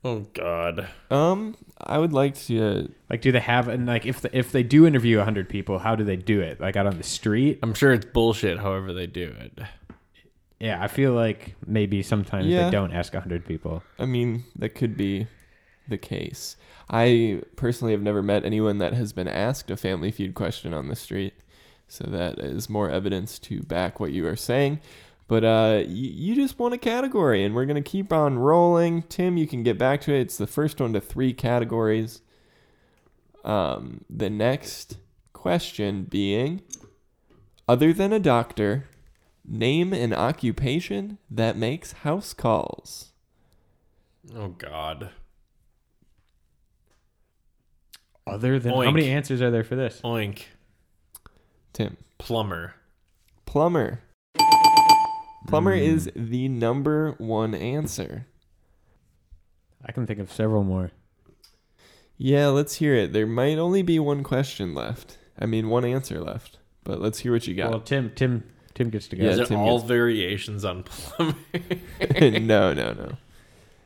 oh God. Um, I would like to. Like, do they have and like if the, if they do interview hundred people, how do they do it? Like out on the street? I'm sure it's bullshit. However they do it. Yeah, I feel like maybe sometimes Yeah. they don't ask hundred people. I mean, that could be the case. I personally have never met anyone that has been asked a Family Feud question on the street, so that is more evidence to back what you are saying. But uh, y- you just won a category, and we're gonna keep on rolling. Tim, you can get back to it. It's the first one to three categories. Um, the next question being, other than a doctor, name an occupation that makes house calls. Oh God. Other than how many answers are there for this? Oink. Tim. Plumber. Plumber. Plumber Mm. is the number one answer. I can think of several more. Yeah, let's hear it. There might only be one question left. I mean, one answer left. but let's hear what you got. Well. Tim, Tim, Tim gets to go. Yeah, Is it Tim all gets- variations on plumbing? (laughs) no, no, no.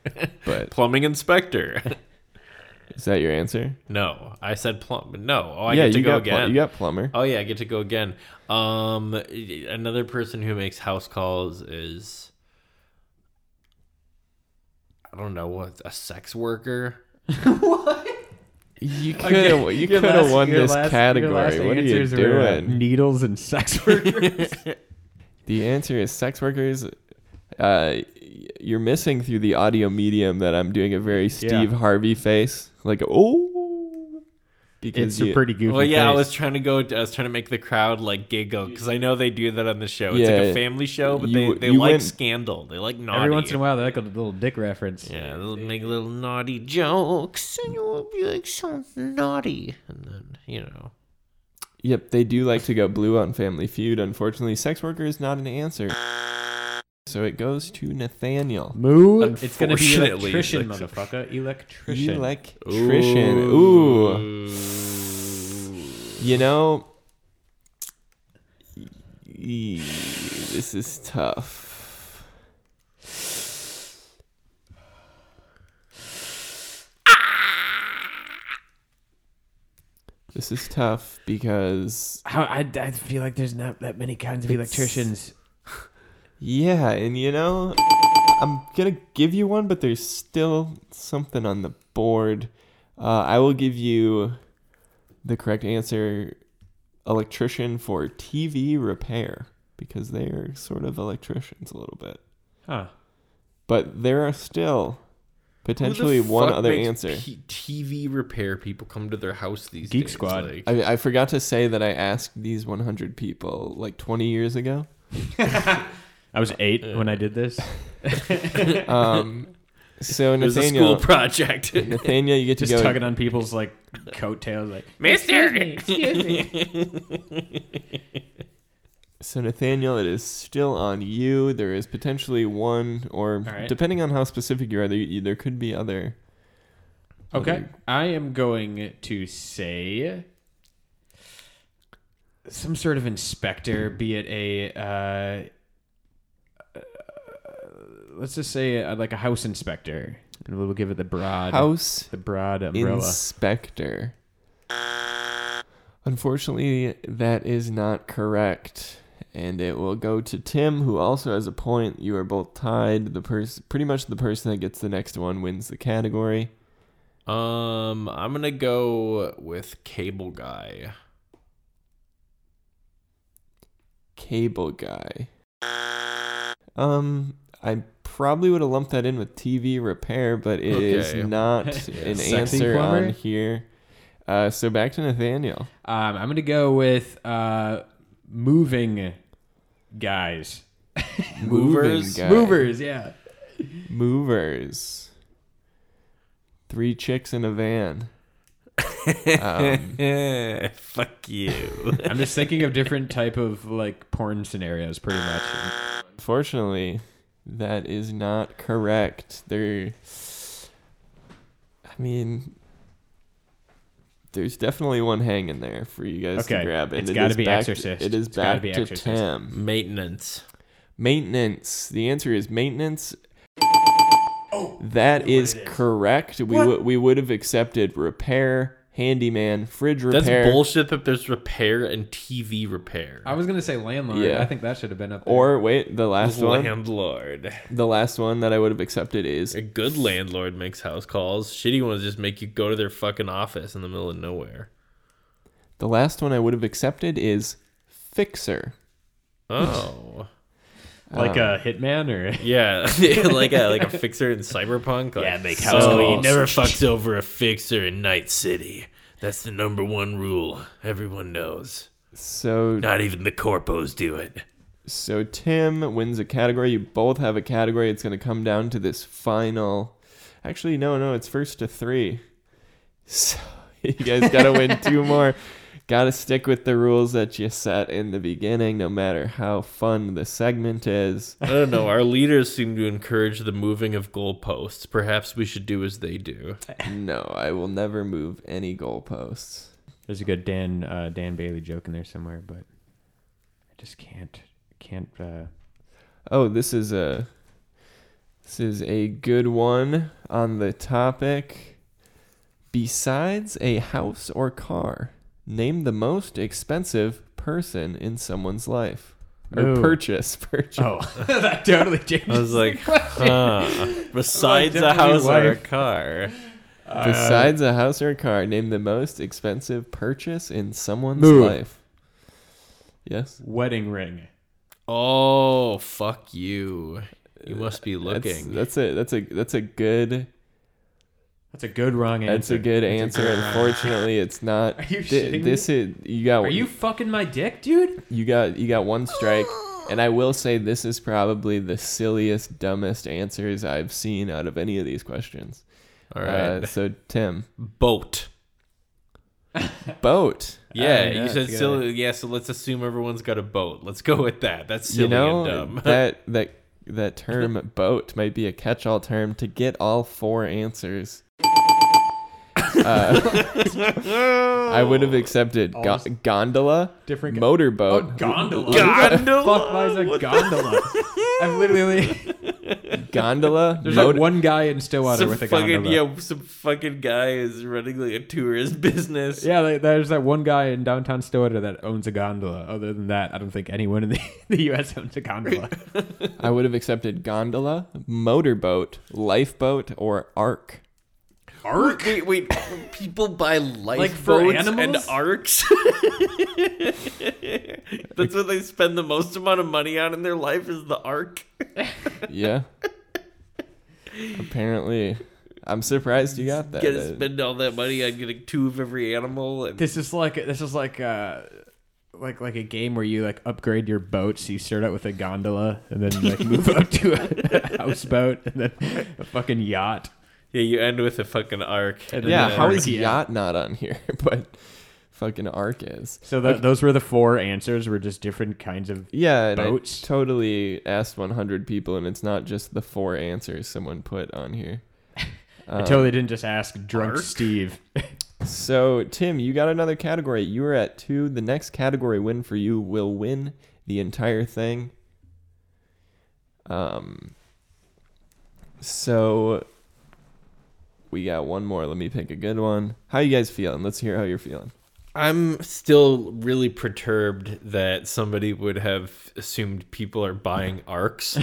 (laughs) But plumbing inspector? (laughs) is that your answer? no, I said plum. No, oh, I yeah, get to you go got pl- again. you got plumber. Oh yeah, I get to go again. Um, another person who makes house calls is I don't know what a sex worker. (laughs) What? You could Okay, have you could have won this last- category. What are you answers were, doing? needles and sex workers. (laughs) The answer is sex workers. Uh, you're missing through the audio medium that I'm doing a very Steve Harvey face, like oh, because it's a pretty goofy. Well, yeah, I was trying to go. I was trying to make the crowd like giggle because I know they do that on the show. It's Yeah, like a family show, but you- they, they you like went- scandal. They like naughty. Every once in a while, they like a little dick reference. Yeah, they'll make little naughty jokes, and you'll be like so naughty, and then you know. Yep, they do like to go blue on Family Feud. Unfortunately, sex worker is not an answer. So it goes to Nathaniel. Moo. It's gonna be Unfortunately, electrician, it's- motherfucker. Electrician. Electrician. Ooh. You know, e- this is tough. This is tough because How I, I feel like there's not that many kinds of It's- electricians. Yeah, and you know, I'm gonna give you one, but there's still something on the board. Uh, I will give you the correct answer: electrician for TV repair because they are sort of electricians a little bit. Huh. But there are still Who the potentially one fuck other makes answer. P- TV repair people come to their house these Geek days. Squad. Like, I, I forgot to say that I asked these 100 people like 20 years ago. (laughs) (laughs) I was eight when I did this. (laughs) Um, so it was a school project. (laughs) Nathaniel, you get to Just go. tugging on people's like coattails, like Mister. Excuse me. Excuse me. (laughs) so Nathaniel, it is still on you. There is potentially one, or right. depending on how specific you are, there, there could be other. Okay. other- I am going to say some sort of inspector, be it a uh, uh, let's just say uh, like a house inspector, and we'll give it the broad house the broad umbrella. inspector. Unfortunately, that is not correct. And it will go to Tim, who also has a point. You are both tied. The person, pretty much the person that gets the next one wins the category. Um, I'm gonna go with Cable Guy. Cable guy. Um, I probably would have lumped that in with TV repair, but it is Okay. not (laughs) Yeah. an answer plumber? on here. Uh, so back to Nathaniel. Um, I'm gonna go with uh, moving guys, (laughs) Movers? Moving guy. movers. Yeah. Movers. Three chicks in a van. (laughs) Um, Fuck you. I'm just thinking of different type of like porn scenarios, pretty much. Unfortunately, that is not correct. There, I mean, there's definitely one hanging there for you guys Okay, to grab. it's it gotta be Exorcist. It is It's back to Exorcist. Tim. Maintenance. Maintenance. The answer is maintenance. That is correct. We would we would have accepted repair, handyman, fridge repair. That's bullshit that there's repair and TV repair. I was gonna say landlord. Yeah. I think that should have been up there. or wait, the last one. landlord. The last one that I would have accepted is A good landlord makes house calls. Shitty ones just make you go to their fucking office in the middle of nowhere. the last one I would have accepted is fixer. Oh. Like Um, a hitman or (laughs) Yeah, (laughs) like a like a fixer in Cyberpunk. Like, Yeah, make so house calls. you never fucks over a fixer in Night City. That's the number one rule. Everyone knows. So Not even the corpos do it. so Tim wins a category. You both have a category. It's going to come down to this final. Actually, no, no, it's first to three. (laughs) So you guys got to win two more. Got to stick with the rules that you set in the beginning, no matter how fun the segment is. I don't know. Our leaders seem to encourage the moving of goalposts. Perhaps we should do as they do. No, I will never move any goalposts. There's a good Dan uh, Dan Bailey joke in there somewhere, but I just can't can't. Uh, Oh, this is a this is a good one on the topic. Besides a house or car, name the most expensive person in someone's life. Or Ooh. purchase, (laughs) purchase. oh, (laughs) that totally changed. I was like, huh. (laughs) Besides a definitely house or a car. Uh, Besides a house or a car, name the most expensive purchase in someone's Moo. life. Yes. wedding ring. Oh, fuck you. You must be looking. That's, that's a that's a that's a good That's a good wrong answer. that's a good answer. Unfortunately, it's (laughs) not. Are you Thi- shitting this is you got Are you fucking my dick, dude? You got you got one strike, (gasps) and I will say this is probably the silliest, dumbest answers I've seen out of any of these questions. All right. Uh, so Tim, Boat. (laughs) boat. Yeah, yeah, you that's said good. silly. Yeah, so let's assume everyone's got a boat. Let's go with that. That's silly you know and dumb. that (laughs) that that term boat might be a catch-all term to get all four answers. Uh, (laughs) I would have accepted All go- gondola, Different guy. motorboat, Oh, gondola. Gondola? Fuck, why is a the- gondola? I've literally. (laughs) gondola, There's motor- like one guy in Stillwater some with a fucking gondola. yeah, some fucking guy is running like a tourist (laughs) business. Yeah, like, there's that one guy in downtown Stillwater that owns a gondola. Other than that, I don't think anyone in the, the U.S. owns a gondola. I would have accepted gondola, motorboat, lifeboat, or ark. Ark? Wait, wait. People buy lifeboats for and animals? arks. (laughs) That's what they spend the most amount of money on in their life is the ark. (laughs) Yeah. Apparently, I'm surprised you got that. Gotta Uh, spend all that money on getting two of every animal. And this is like this is like uh like like a game where you like upgrade your boat. So you start out with a gondola and then like move up to a (laughs) houseboat and then a fucking yacht. Yeah, you end with a fucking ark. And and yeah, then- how is Yeah. yacht not on here? (laughs) But fucking ark is. So that those were the four answers. Were just different kinds of. Yeah, and Boats? I totally asked 100 people, and it's not just the four answers someone put on here. (laughs) I Um, totally didn't just ask drunk Ark? Steve. (laughs) So, Tim, you got another category. You were at two. The next category win for you will win the entire thing. Um. So, we got one more. Let me pick a good one. How you guys feeling? Let's hear how you're feeling. I'm still really perturbed that somebody would have assumed people are buying (laughs) arks.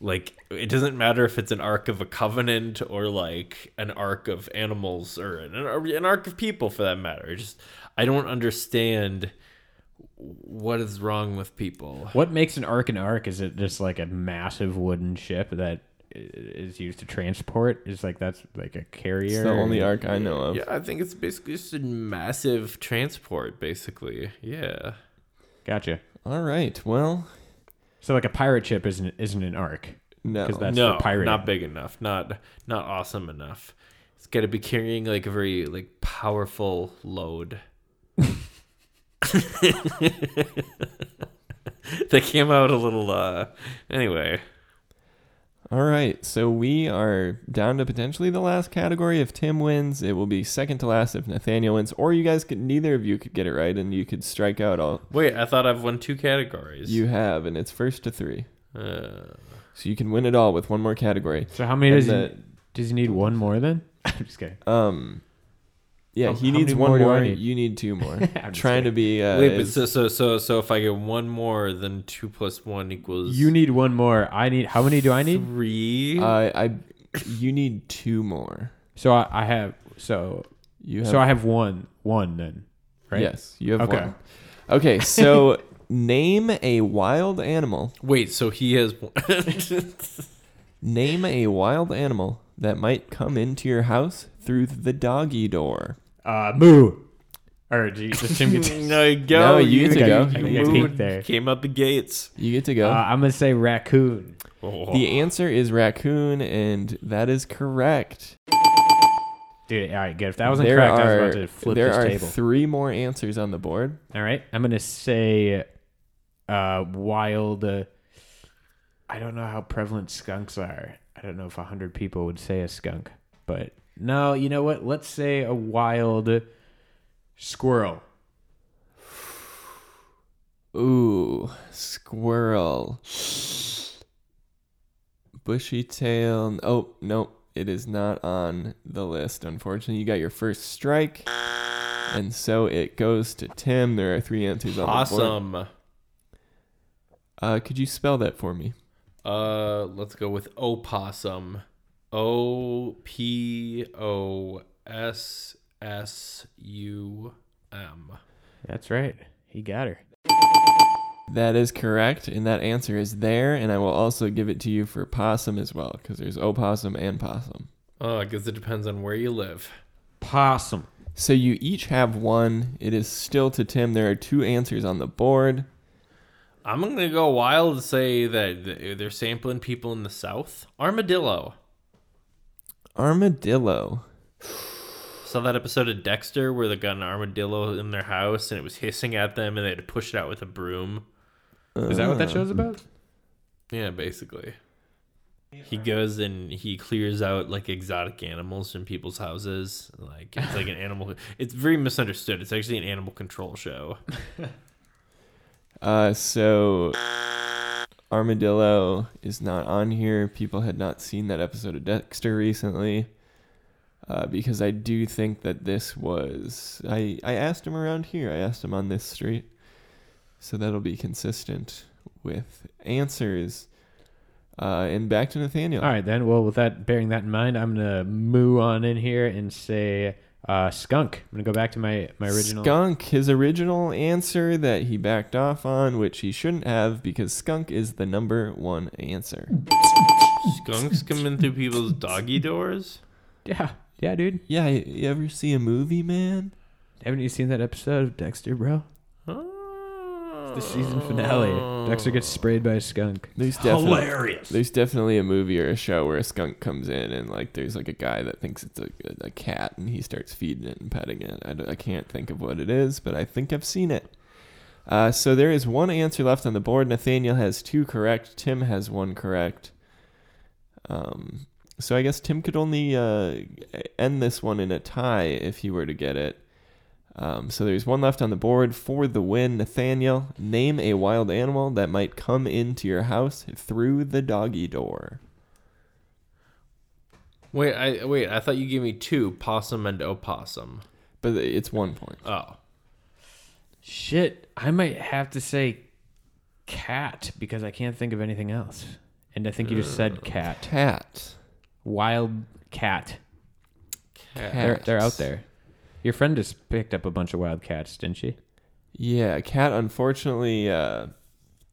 like it doesn't matter if it's an ark of a covenant or like an ark of animals or an, an ark of people for that matter. It Just I don't understand what is wrong with people. What makes an ark an ark? Is it just like a massive wooden ship that i- is used to transport? Is like that's like a carrier? It's the only ark I know of. Yeah, I think it's basically just a massive transport, basically. Yeah. Gotcha. All right. Well, So like a pirate ship isn't isn't an ark no. because that's no, pirate. pirating. not big enough. Not not awesome enough. It's got to be carrying like a very like powerful load. (laughs) (laughs) that came out a little. uh Anyway, All right, so we are down to potentially the last category. If Tim wins, it will be second to last if Nathaniel wins, or you guys could neither of you could get it right and you could strike out all wait. I thought I've won two categories. you have, and it's first to three. Uh, So you can win it all with one more category. So how many And does he, does he need one more then? (laughs) I'm just kidding. Um, yeah, How- he how needs one more more. Need? You need two more. (laughs) I'm just Trying to be. Uh, wait, but so so so so if I get one more, then two plus one equals You need one more. I need. How many do I need? three. uh, I, you need two more. So I, I have. So You have. so I have one. One then, right? Yes, you have Okay. one. Okay, so (laughs) name a wild animal. wait, so he has. one- (laughs) Name a wild animal that might come into your house through the doggy door. Uh, moo. Or do you, does Tim get to, (laughs) no, you go. No, you get to I- go. I think I moved, peeked there. Came out the gates. You get to uh, go. I'm gonna say raccoon. Oh. the answer is raccoon, and that is correct. Dude, all right, good. If that wasn't there correct, I was about to flip there this are table. three more answers on the board. All right, I'm gonna say uh, wild. Uh, I don't know how prevalent skunks are. I don't know if hundred people would say a skunk, but no, you know what? Let's say a wild squirrel. Ooh, squirrel. Bushy tail. Oh, nope. It is not on the list, unfortunately. You got your first strike. And so it goes to Tim. There are three answers on the board. Awesome. Uh, could you spell that for me? Uh, let's go with opossum. O P O S S U M. That's right. He got her. That is correct, and that answer is there. And I will also give it to you for possum as well, because there's opossum and possum. Oh, I guess it depends on where you live. Possum. So you each have one. It is still to Tim. There are two answers on the board. I'm gonna go wild and say that they're sampling people in the South. Armadillo. Armadillo. Saw that episode of Dexter where they got an armadillo in their house and it was hissing at them and they had to push it out with a broom. Is that what that show's about? Yeah, basically. He goes and he clears out like exotic animals from people's houses. Like it's like an (laughs) animal. It's very misunderstood. It's actually an animal control show. (laughs) Uh, so Armadillo is not on here. People had not seen that episode of Dexter recently. Uh, because I do think that this was I, I asked him around here. I asked him on this street. So that'll be consistent with answers. Uh, and back to Nathaniel. All right, then. Well, with that, bearing that in mind, I'm gonna moo on in here and say uh, skunk. I'm gonna go back to my my original. Skunk, his original answer that he backed off on, which he shouldn't have because skunk is the number one answer. Skunks coming through people's doggy doors. Yeah, yeah, dude. Yeah, you you ever see a movie, man? Haven't you seen that episode of Dexter, bro? The season finale. Dexter gets sprayed by a skunk. There's definitely hilarious. there's definitely a movie or a show where a skunk comes in and like there's like a guy that thinks it's a, a cat and he starts feeding it and petting it. I, I can't think of what it is, but I think I've seen it. Uh, so there is one answer left on the board. Nathaniel has two correct. Tim has one correct. Um, so I guess Tim could only uh, end this one in a tie if he were to get it. Um, so there's one left on the board for the win. Nathaniel, name a wild animal that might come into your house through the doggy door. Wait, I wait. I thought you gave me two possum and opossum. But it's one point. Oh, Shit, I might have to say cat because I can't think of anything else. And I think you just said cat. Cat. Wild cat. cat. They're, they're out there. Your friend just picked up a bunch of wild cats, didn't she? Yeah, cat. Unfortunately, uh,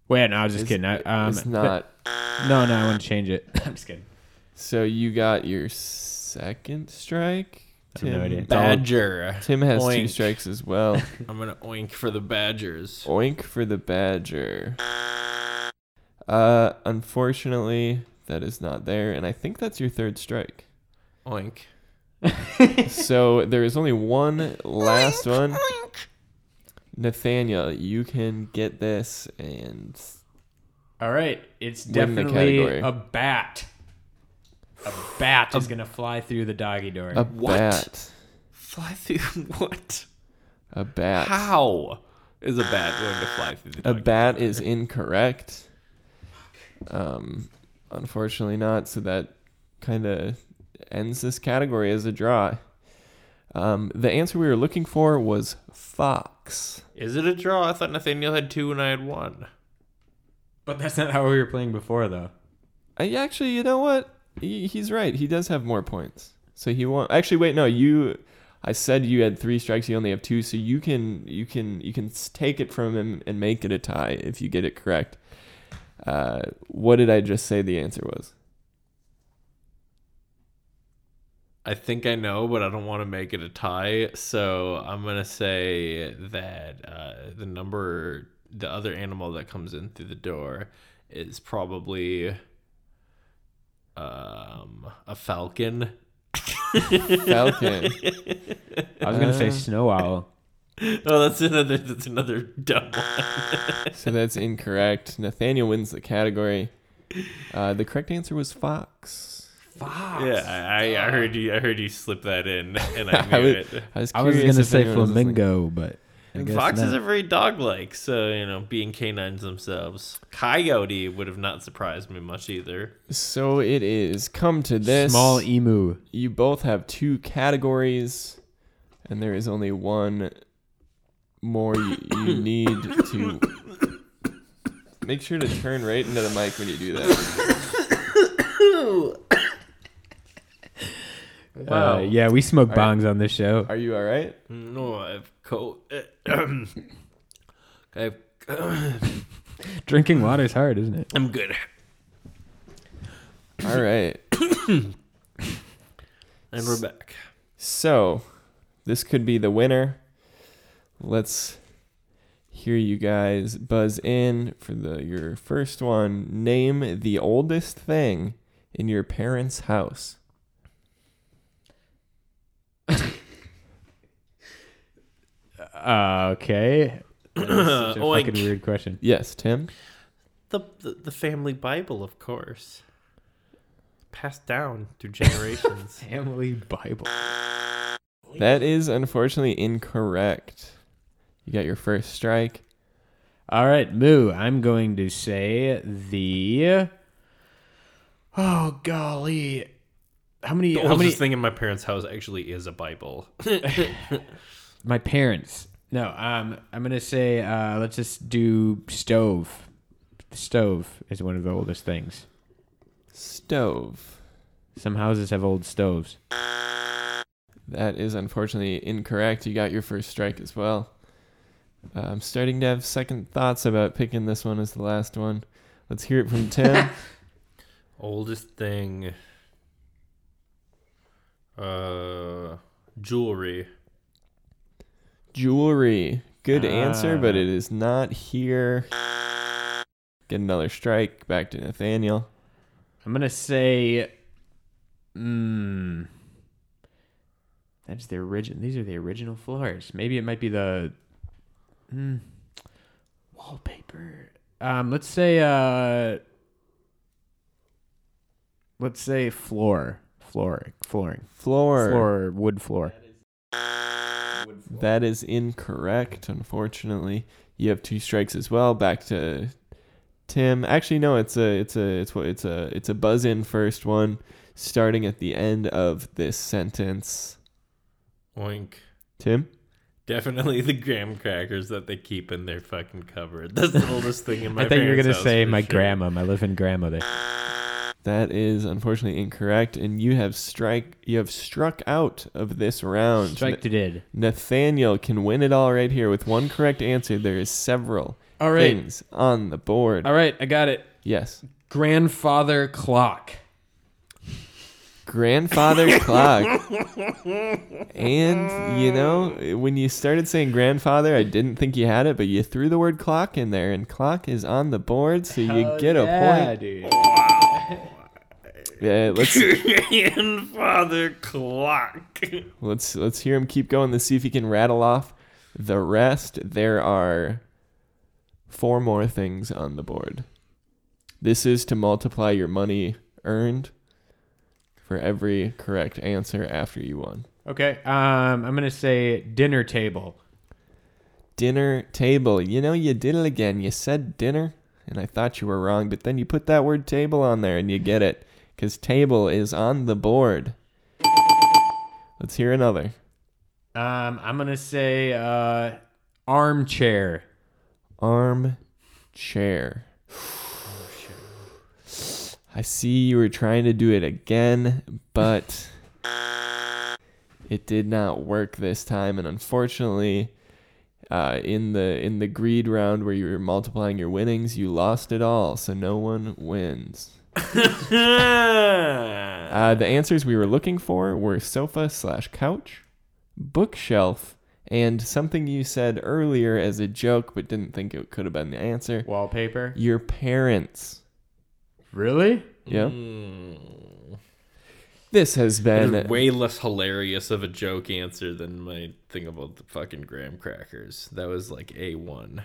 Wait, no, I was just is- kidding. I, um, is not. No, no, I want to change it. (coughs) I'm just kidding. So you got your second strike. I have no idea. Tim, badger. Tim has two strikes as well. (laughs) I'm gonna oink for the badgers. Oink for the badger. Uh, unfortunately, that is not there, and I think that's your third strike. Oink. So there is only one last one. Nathaniel, you can get this, and All right, it's Win the definitely category. a bat. A bat is gonna fly through the doggy door. a What? bat. Fly through (laughs) what? A bat. How is a bat going to fly through the A doggy bat door? is incorrect. Um, unfortunately not. So that kind of ends this category as a draw. Um, the answer we were looking for was fox. Is it a draw? I thought Nathaniel had two and I had one. but that's not how we were playing before, though. I actually, you know what? He, he's right. He does have more points. So he won. Actually, wait, no. You, I said you had three strikes. You only have two. So you can, you can, you can take it from him and make it a tie if you get it correct. Uh, what did I just say the answer was? I think I know, but I don't want to make it a tie. So I'm gonna say that uh, the number, the other animal that comes in through the door, is probably um, a falcon. Falcon. (laughs) I was gonna say Uh, snow owl. (laughs) Oh, that's another. That's another dumb one. so that's incorrect. Nathaniel wins the category. Uh, the correct answer was fox. Yeah, I, I heard you. I heard you slip that in, and I (laughs) I knew was- it. I was, I was gonna say anyone was listening. flamingo, but I And guess foxes not. are very dog-like, so you know, being canines themselves. Coyote would have not surprised me much either. So it is come to this. small emu. you both have two categories, and there is only one more you, you (coughs) need to. Make sure to turn right into the mic when you do that. (coughs) (coughs) Uh, yeah, we smoke bongs on this show. Are you all right? No, I've cold. (coughs) I've, (coughs) (coughs) Drinking water's hard, isn't it? I'm good. All right. And we're back. So, this could be the winner. Let's hear you guys buzz in for the your first one. Name the oldest thing in your parents' house. Uh, okay. That's such a (clears throat) Oink. fucking weird question. Yes, Tim. The, the the family Bible, of course, passed down through generations. (laughs) Family Bible. That is unfortunately incorrect. You got your first strike. All right, Moo. I'm going to say the. Oh golly, how many? the how many? oldest thing in my parents' house actually is a Bible. (laughs) (laughs) My parents. No. Um. I'm gonna say. Uh. Let's just do stove. Stove is one of the oldest things. Stove. Some houses have old stoves. That is unfortunately incorrect. You got your first strike as well. Uh, I'm starting to have second thoughts about picking this one as the last one. Let's hear it from (laughs) Tim. oldest thing. Uh, jewelry. Jewelry. Good answer, but Ah. it is not here. Get another strike. Back to Nathaniel. I'm gonna say. Hmm. That's the original. These are the original floors. Maybe it might be the. Hmm. Wallpaper. Um. Let's say. Uh. Let's say floor. Floor. Flooring. Floor. Floor. Wood floor. That is incorrect, unfortunately. You have two strikes as well. Back to Tim. Actually, no, it's a it's a it's what it's a it's a buzz in first one, starting at the end of this sentence. Oink. Tim? Definitely the graham crackers that they keep in their fucking cupboard. That's the oldest thing in (laughs) my. I thought you were gonna say my sure. grandma, my living grandmother. That is unfortunately incorrect, and you have strike you have struck out of this round. Strike to did. Nathaniel can win it all right here with one correct answer. There is several All right. things on the board. All right. I got it. Yes. Grandfather clock. grandfather (laughs) clock. And you know, when you started saying grandfather, I didn't think you had it, but you threw the word clock in there, and clock is on the board, so you get a point. dude. Yeah, (laughs) let's Grandfather clock. let's let's hear him keep going. Let's see if he can rattle off the rest. There are four more things on the board. This is to multiply your money earned for every correct answer after you won. Okay. Um, I'm gonna say dinner table. dinner table. You know, you did it again. You said dinner, and I thought you were wrong, but then you put that word table on there and you get it. Because table is on the board. Let's hear another. Um, I'm gonna say uh, armchair. Arm chair. I see you were trying to do it again, but it did not work this time, and unfortunately, uh, in the in the greed round where you were multiplying your winnings, you lost it all, so no one wins. (laughs) Uh, the answers we were looking for were sofa slash couch, bookshelf, and something you said earlier as a joke but didn't think it could have been the answer. Wallpaper. Your parents. Really? Yeah. Mm. This has been is way less hilarious of a joke answer than my thing about the fucking graham crackers. That was like a one.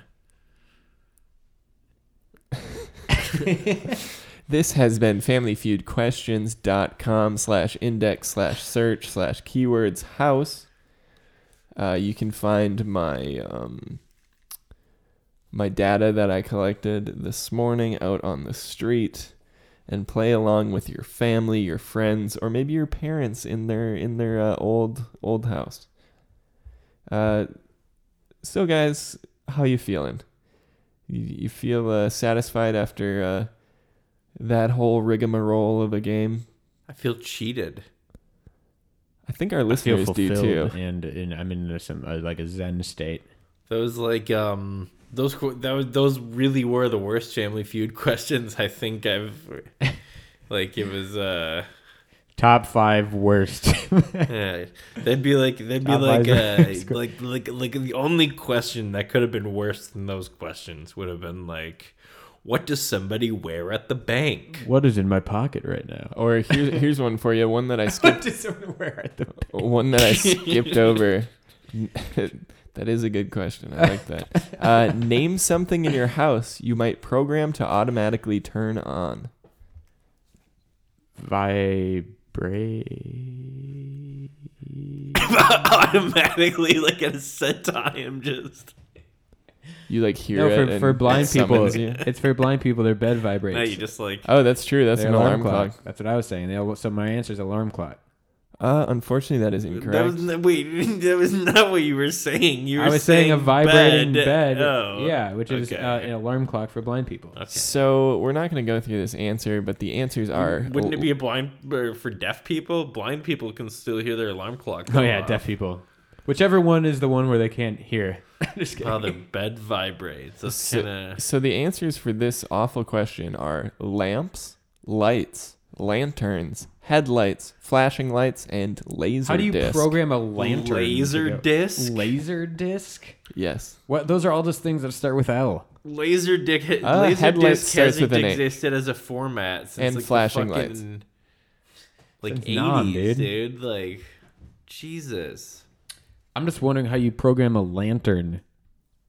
(laughs) (laughs) this has been familyfeudquestions.com slash index slash search slash keywords house. Uh, you can find my um, my data that I collected this morning out on the street and play along with your family, your friends, or maybe your parents in their in their uh, old old house. Uh, so guys, how you feeling? You, you feel uh, satisfied after uh, that whole rigmarole of a game? I feel cheated. I think our I feel listeners do too. and, and I'm in some uh, like a zen state. Those like um those that was, those really were the worst Family Feud (laughs) questions I think I've like it was uh Top five worst. (laughs) yeah, they'd be like they'd be Top like uh worst. like like like the only question that could have been worse than those questions would have been like what does somebody wear at the bank? what is in my pocket right now? Or here's (laughs) here's one for you. One that I skipped. what does someone wear at the bank? (laughs) one that I skipped over. (laughs) that is a good question. I like that. Uh, name something in your house you might program to automatically turn on. Vibrate. Automatically like at a set time just You like hear No, it for, and for blind it people, summons you. it's for blind people. Their bed vibrates. now you just like Oh, that's true. That's Their an alarm clock. That's what I was saying. They all, so my answer is alarm clock. Uh, unfortunately, that is that incorrect. was wait (laughs) that was not what you were saying. You were I was saying, a vibrating bed. Oh. Yeah, which is okay. uh, an alarm clock for blind people. Okay. So we're not going to go through this answer, but the answers are. Wouldn't it be a blind for deaf people? Blind people can still hear their alarm clock. Oh yeah, off. deaf people. Whichever one is the one where they can't hear. (laughs) Just kidding. How their bed vibrates. That's So, kind of so the answers for this awful question are lamps, lights, lanterns, headlights, flashing lights, and laser How do you disc. program a lantern? laser disc. Laser disc. Yes. What? Those are all just things that start with L. Laser dick. Uh, laser disc starts hasn't with existed as a format since And like the flashing fucking, lights. Like eighties, dude. dude. Like Jesus. I'm just wondering how you program a lantern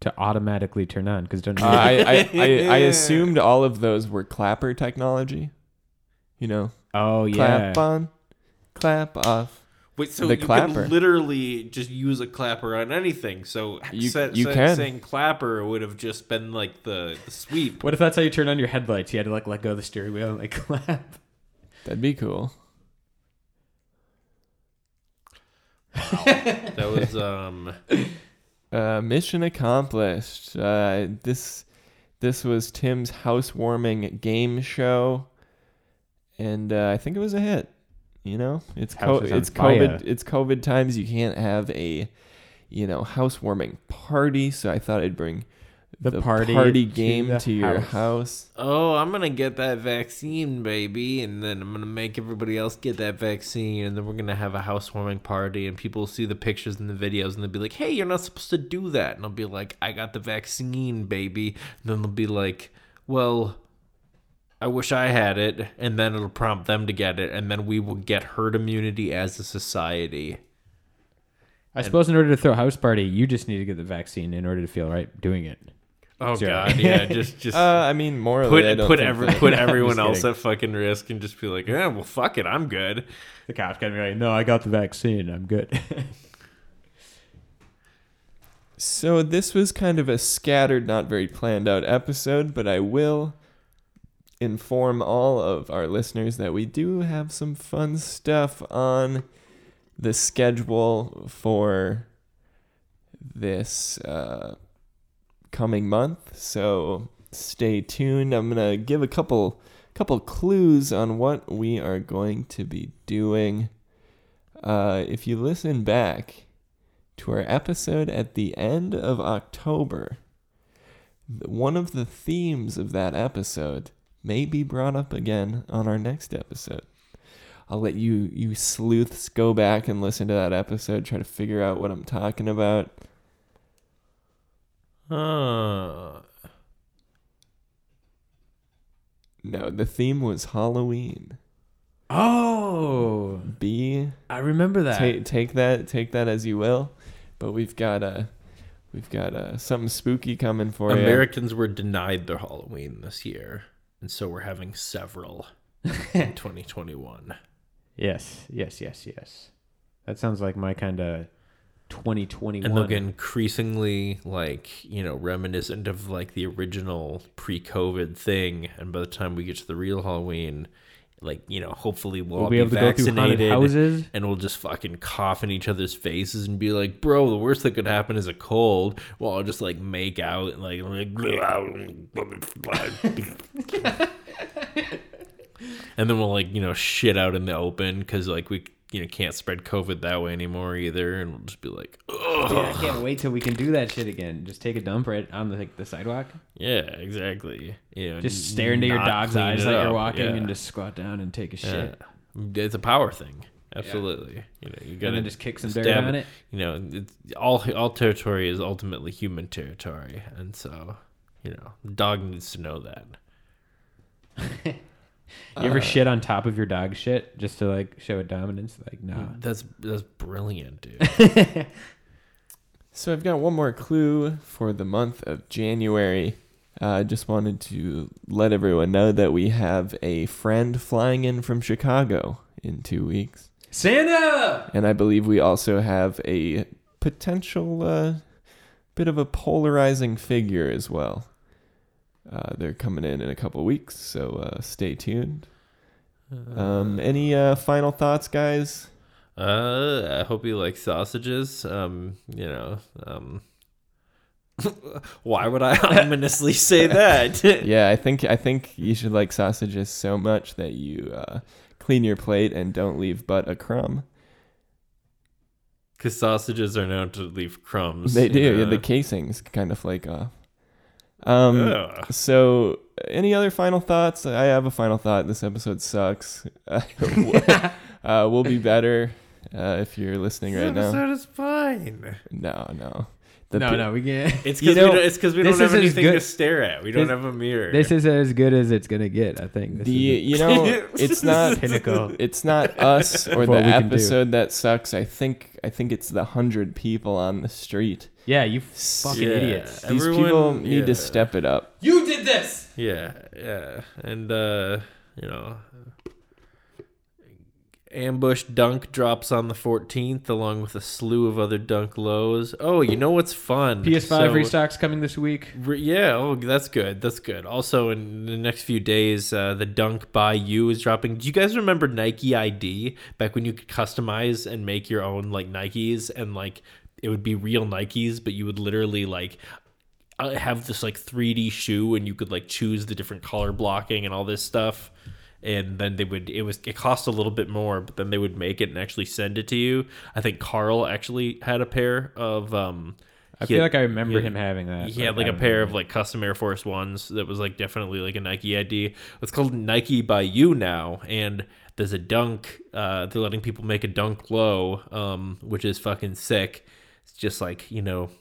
to automatically turn on because don't Uh, I, I, I, I (laughs) assumed all of those were clapper technology. You know, oh yeah. clap on, clap off. Wait, so The you clapper. could literally just use a clapper on anything. So You- sa- you sa- can. saying clapper would have just been like the, the sweep. What if that's how you turn on your headlights? You had to like let go of the steering wheel and like (laughs) clap. That'd be cool. That was um (laughs) Uh, mission accomplished. Uh, this this was Tim's housewarming game show, and uh, I think it was a hit. You know, it's co- House is it's fire. COVID it's COVID times. You can't have a you know housewarming party, so I thought I'd bring The party to game the to your house. house. Oh, I'm gonna get that vaccine, baby, and then I'm gonna make everybody else get that vaccine, and then we're gonna have a housewarming party, and people will see the pictures and the videos, and they'll be like, "Hey, you're not supposed to do that," and I'll be like, "I got the vaccine, baby," and then they'll be like, "Well." I wish I had it, and then it'll prompt them to get it, and then we will get herd immunity as a society. I suppose in order to throw a house party, you just need to get the vaccine in order to feel right doing it. Oh Sure. God, yeah, (laughs) just just Uh, I mean, morally, put I don't put every that- put (laughs) I'm everyone else kidding. at fucking risk, and just be like, yeah, well, fuck it, I'm good. The cops gotta be like, "No, I got the vaccine. I'm good." (laughs) So this was kind of a scattered, not very planned out episode, but I will inform all of our listeners that we do have some fun stuff on the schedule for this uh, coming month. So stay tuned. I'm gonna give a couple couple clues on what we are going to be doing. Uh, if you listen back to our episode at the end of October, one of the themes of that episode may be brought up again on our next episode. I'll let you you sleuths go back and listen to that episode, try to figure out what I'm talking about. Uh, No, the theme was Halloween. oh, B. I remember that. take take that take that as you will, but we've got a we've got uh something spooky coming for you. Americans were denied their Halloween this year, and so we're having several in (laughs) 2021. Yes, yes, yes, yes. That sounds like my kind of 2021. and they'll get increasingly like you know reminiscent of like the original pre-COVID thing. And by the time we get to the real Halloween, like you know, hopefully we'll, we'll all be able to go through haunted vaccinated. houses. and we'll just fucking cough in each other's faces and be like, "Bro, the worst that could happen is a cold." Well, I'll just like make out and like, (laughs) and then we'll like you know shit out in the open because like we you know can't spread COVID that way anymore either, and we'll just be like, Dude, "Oh, I can't wait till we can do that shit again. Just take a dump right on the like, the sidewalk. yeah, exactly." You know, Just stare into your dog's eyes up. you're walking, Yeah. and just squat down and take a shit, Yeah. It's a power thing. Absolutely. You know, you gotta then just kick some dirt on it. you know, it's, all all territory is ultimately human territory, and so you know, the dog needs to know that. (laughs) You ever Uh, shit on top of your dog shit just to like show a dominance? Like, no. That's that's brilliant, dude. (laughs) So I've got one more clue for the month of January. Uh, I just wanted to let everyone know that we have a friend flying in from Chicago in two weeks. Santa. And I believe we also have a potential uh, bit of a polarizing figure as well. Uh, they're coming in in a couple weeks, so uh, stay tuned. Um, any uh, final thoughts, guys? Uh, I hope you like sausages. Um, you know, um, (laughs) why would I (laughs) ominously say that? (laughs) Yeah, I think I think you should like sausages so much that you uh, clean your plate and don't leave but a crumb. Because sausages are known to leave crumbs. They do. Yeah, the casings kind of flake off. Um, So, any other final thoughts? I have a final thought. This episode sucks. (laughs) uh, (laughs) we'll be better uh, if you're listening This right now. This episode is fine. No, no. The no, pe- no, we can't. (laughs) It's You because know, we don't, it's because we don't have is as anything to stare at. We don't this- have a mirror. This is as good as it's gonna get. I think. This the is you (laughs) know (laughs) it's not pinnacle. it's not us or the what we can do. episode that sucks. I think I think it's the hundred people on the street. yeah, you fucking Yeah. idiots. These Everyone- people need yeah. to step it up. You did this. Yeah, yeah, and uh, you know, ambush dunk drops on the 14th, along with a slew of other dunk lows. Oh, you know what's fun? PS5 So- restocks coming this week. Re- Yeah, oh, that's good. That's good. Also, in the next few days, uh, the Dunk by You is dropping. Do you guys remember Nike ID back when you could customize and make your own like Nikes and like it would be real Nikes, but you would literally like uh, have this like 3D shoe and you could like choose the different color blocking and all this stuff. And then they would it was it cost a little bit more, but then they would make it and actually send it to you. I think Carl actually had a pair of um I feel had- like I remember he- him having that. he had like a pair of like custom Air Force Ones that was like definitely like a Nike ID. It's called Nike by You now, and there's a dunk. Uh, they're letting people make a dunk low, um, which is fucking sick. It's just like you know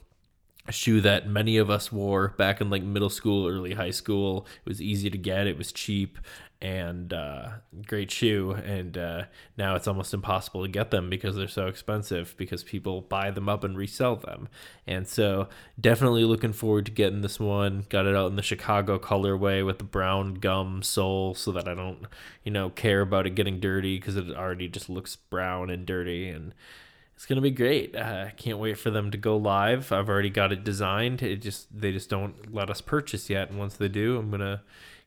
a shoe that many of us wore back in like middle school, early high school. It was easy to get, it was cheap, and uh, great shoe. And uh, now it's almost impossible to get them because they're so expensive because people buy them up and resell them. And so, definitely looking forward to getting this one. Got it out in the Chicago colorway with the brown gum sole so that I don't, you know, care about it getting dirty because it already just looks brown and dirty. And it's gonna be great. Uh, I can't wait for them to go live. I've already got it designed. It just they just don't let us purchase yet, and once they do, I'm gonna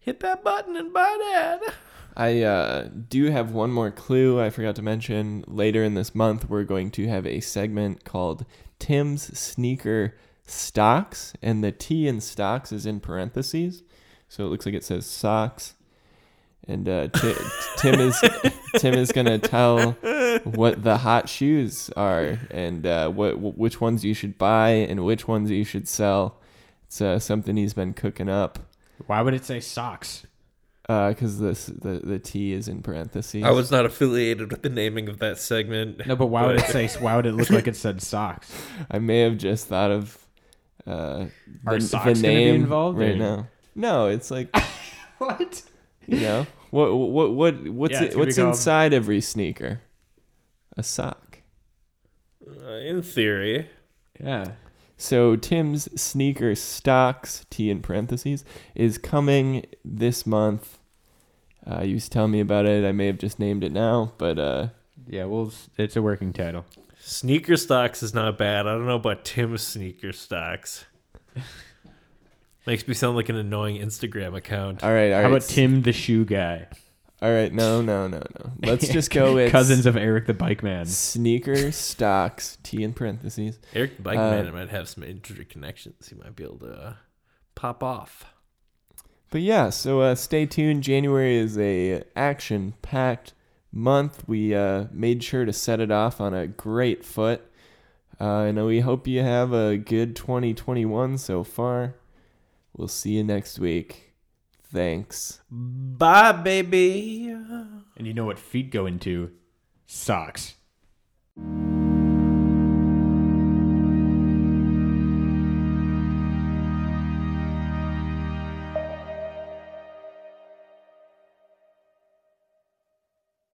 hit that button and buy that. (laughs) I uh, do have one more clue I forgot to mention. Later in this month, we're going to have a segment called Tim's Sneaker Stocks, and the T in stocks is in parentheses, so it looks like it says socks. And uh, Ti- Tim is (laughs) Tim is gonna tell what the hot shoes are and uh, what which ones you should buy and which ones you should sell. It's uh, something he's been cooking up Why would it say socks? because this the the T is in parentheses. I was not affiliated with the naming of that segment. No, but why would it (laughs) say? Why would it look like it said socks? (laughs) I may have just thought of uh, Are the, socks the gonna be name involved, right or- now. No, it's like (laughs) What? you know what what what what's Yeah, it, it's gonna what's called- inside every sneaker? A sock. Uh, in theory, Yeah. So Tim's sneaker stocks T in parentheses is coming this month. Uh, you was telling me about it. I may have just named it now, but uh, Yeah. Well, it's- it's a working title. Sneaker stocks is not bad. I don't know about Tim's sneaker stocks. (laughs) Makes me sound like an annoying Instagram account. All right, all right. How about Tim the shoe guy? All right, no, no, no, no. Let's just go (laughs) with cousins of Eric the bike man. sneaker stocks. T in parentheses. Eric the Bike Uh, Man might have some industry connections. He might be able to uh, pop off. But yeah, so uh, stay tuned. January is a action-packed month. We uh, made sure to set it off on a great foot. Uh, and we hope you have a good 2021 so far. We'll see you next week. Thanks. Bye, baby. And you know what feet go into? Socks.